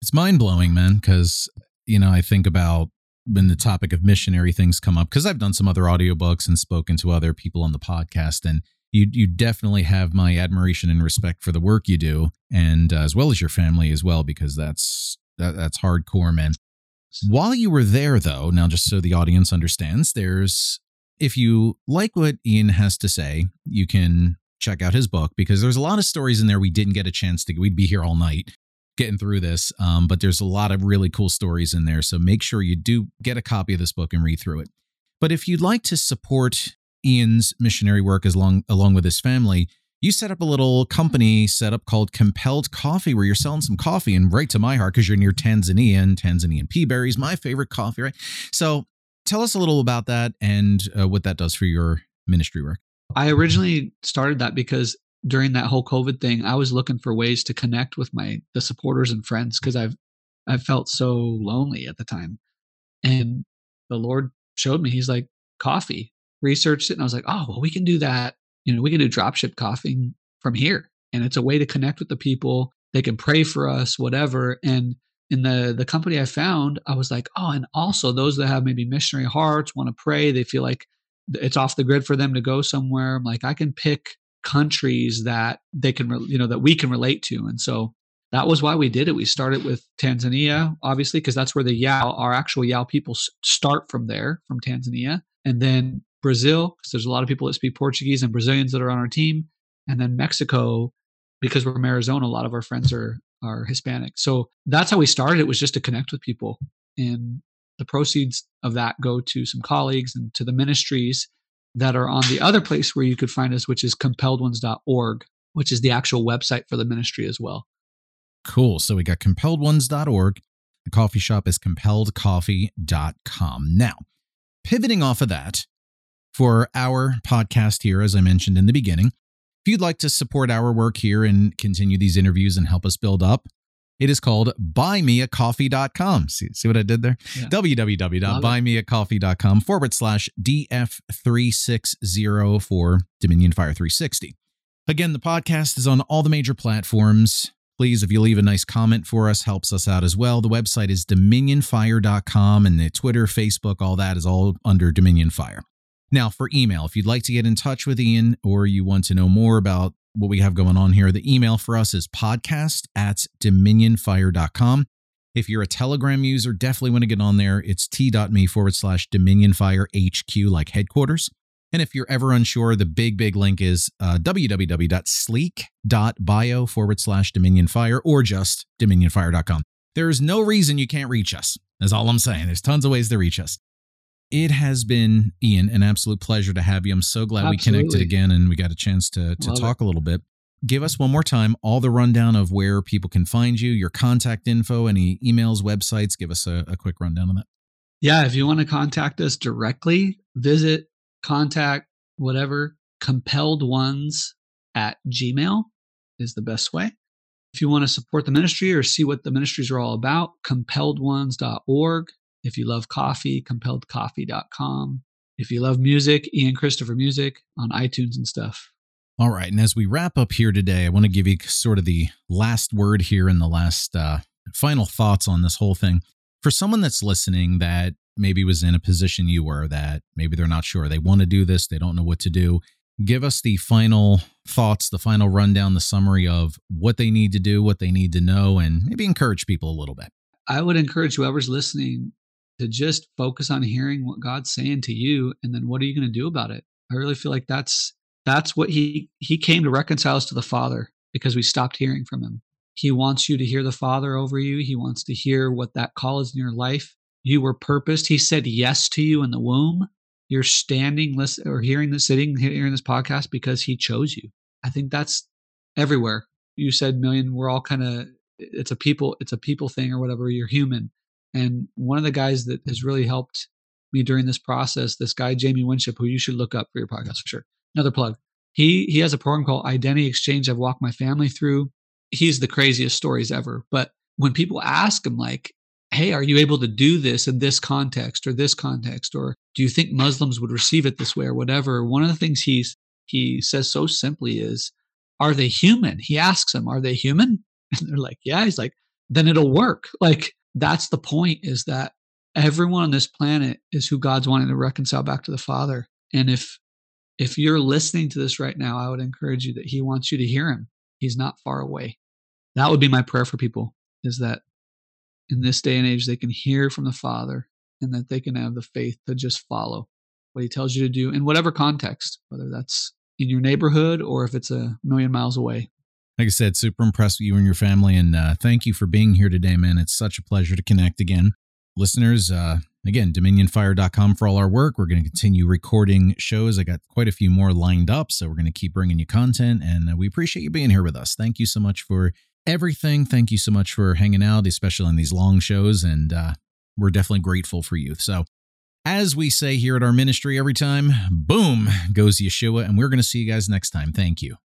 It's mind blowing, man, because, you know, I think about when the topic of missionary things come up, because I've done some other audiobooks and spoken to other people on the podcast, and you, you definitely have my admiration and respect for the work you do, and uh, as well as your family as well, because that's that, that's hardcore, man. While you were there, though, now just so the audience understands, there's if you like what Ian has to say, you can check out his book because there's a lot of stories in there we didn't get a chance to. We'd be here all night getting through this, um, but there's a lot of really cool stories in there. So make sure you do get a copy of this book and read through it. But if you'd like to support Ian's missionary work as long along with his family, you set up a little company set up called Compelled Coffee, where you're selling some coffee and right to my heart because you're near Tanzania and Tanzanian peaberries, my favorite coffee, right? So tell us a little about that and uh, what that does for your ministry work. I originally started that because during that whole COVID thing, I was looking for ways to connect with my the supporters and friends because I've I felt so lonely at the time. And the Lord showed me, He's like, coffee. Researched it and I was like, oh well, we can do that. You know, we can do dropship coughing from here. And it's a way to connect with the people. They can pray for us, whatever. And in the the company I found, I was like, oh, and also those that have maybe missionary hearts want to pray, they feel like it's off the grid for them to go somewhere. I'm Like I can pick countries that they can, you know, that we can relate to. And so that was why we did it. We started with Tanzania, obviously, because that's where the Yao, our actual Yao people start from there, from Tanzania. And then Brazil, because there's a lot of people that speak Portuguese and Brazilians that are on our team. And then Mexico, because we're from Arizona, a lot of our friends are are Hispanic. So that's how we started. It was just to connect with people. And the proceeds of that go to some colleagues and to the ministries that are on the other place where you could find us, which is compelledones.org, which is the actual website for the ministry as well. Cool. So we got compelledones.org. The coffee shop is compelledcoffee.com. Now, pivoting off of that, for our podcast here, as I mentioned in the beginning, if you'd like to support our work here and continue these interviews and help us build up, it is called buymeacoffee.com. See, see what I did there? Yeah. www.buymeacoffee.com forward slash DF360 for Dominion Fire 360. Again, the podcast is on all the major platforms. Please, if you leave a nice comment for us, helps us out as well. The website is dominionfire.com and the Twitter, Facebook, all that is all under Dominion Fire. Now, for email, if you'd like to get in touch with Ian or you want to know more about what we have going on here. The email for us is podcast at dominionfire.com. If you're a Telegram user, definitely want to get on there. It's t.me forward slash Dominion Fire HQ, like headquarters. And if you're ever unsure, the big, big link is uh, www.sleek.bio forward slash Dominion Fire or just dominionfire.com. There is no reason you can't reach us. That's all I'm saying. There's tons of ways to reach us. It has been, Ian, an absolute pleasure to have you. I'm so glad Absolutely. we connected again and we got a chance to, to talk it. a little bit give us one more time all the rundown of where people can find you, your contact info, any emails, websites. Give us a, a quick rundown on that. Yeah, if you want to contact us directly, visit contact whatever compelled ones at gmail is the best way. If you want to support the ministry or see what the ministries are all about, compelledones.org. If you love coffee, compelledcoffee.com. If you love music, Ian Kristofer Music on iTunes and stuff. All right. And as we wrap up here today, I want to give you sort of the last word here and the last uh, final thoughts on this whole thing. For someone that's listening that maybe was in a position you were, that maybe they're not sure, they want to do this, they don't know what to do, give us the final thoughts, the final rundown, the summary of what they need to do, what they need to know, and maybe encourage people a little bit. I would encourage whoever's listening to just focus on hearing what God's saying to you and then what are you going to do about it? I really feel like that's that's what he he came to reconcile us to the Father because we stopped hearing from him. He wants you to hear the Father over you. He wants to hear what that call is in your life. You were purposed. He said yes to you in the womb. You're standing, listen, or hearing this, sitting, hearing this podcast because He chose you. I think that's everywhere. You said million. We're all kind of. It's a people. It's a people thing or whatever. You're human. And one of the guys that has really helped me during this process, this guy Jamie Winship, who you should look up for your podcast for sure another plug. He he has a program called Identity Exchange. I've walked my family through. He's the craziest stories ever. But when people ask him, like, "Hey, are you able to do this in this context or this context, or do you think Muslims would receive it this way or whatever?" One of the things he's he says so simply is, "Are they human?" He asks them, "Are they human?" And they're like, "Yeah." He's like, "Then it'll work." Like that's the point. Is that everyone on this planet is who God's wanting to reconcile back to the Father. And if if you're listening to this right now, I would encourage you that He wants you to hear Him. He's not far away. That would be my prayer for people is that in this day and age, they can hear from the Father and that they can have the faith to just follow what He tells you to do in whatever context, whether that's in your neighborhood or if it's a million miles away. Like I said, super impressed with you and your family. And uh, thank you for being here today, man. It's such a pleasure to connect again. Listeners, uh, Again, dominionfire.com for all our work. We're going to continue recording shows. I got quite a few more lined up, so we're going to keep bringing you content. And uh, we appreciate you being here with us. Thank you so much for everything. Thank you so much for hanging out, especially on these long shows. And uh, we're definitely grateful for you. So, as we say here at our ministry every time, boom goes Yeshua. And we're going to see you guys next time. Thank you.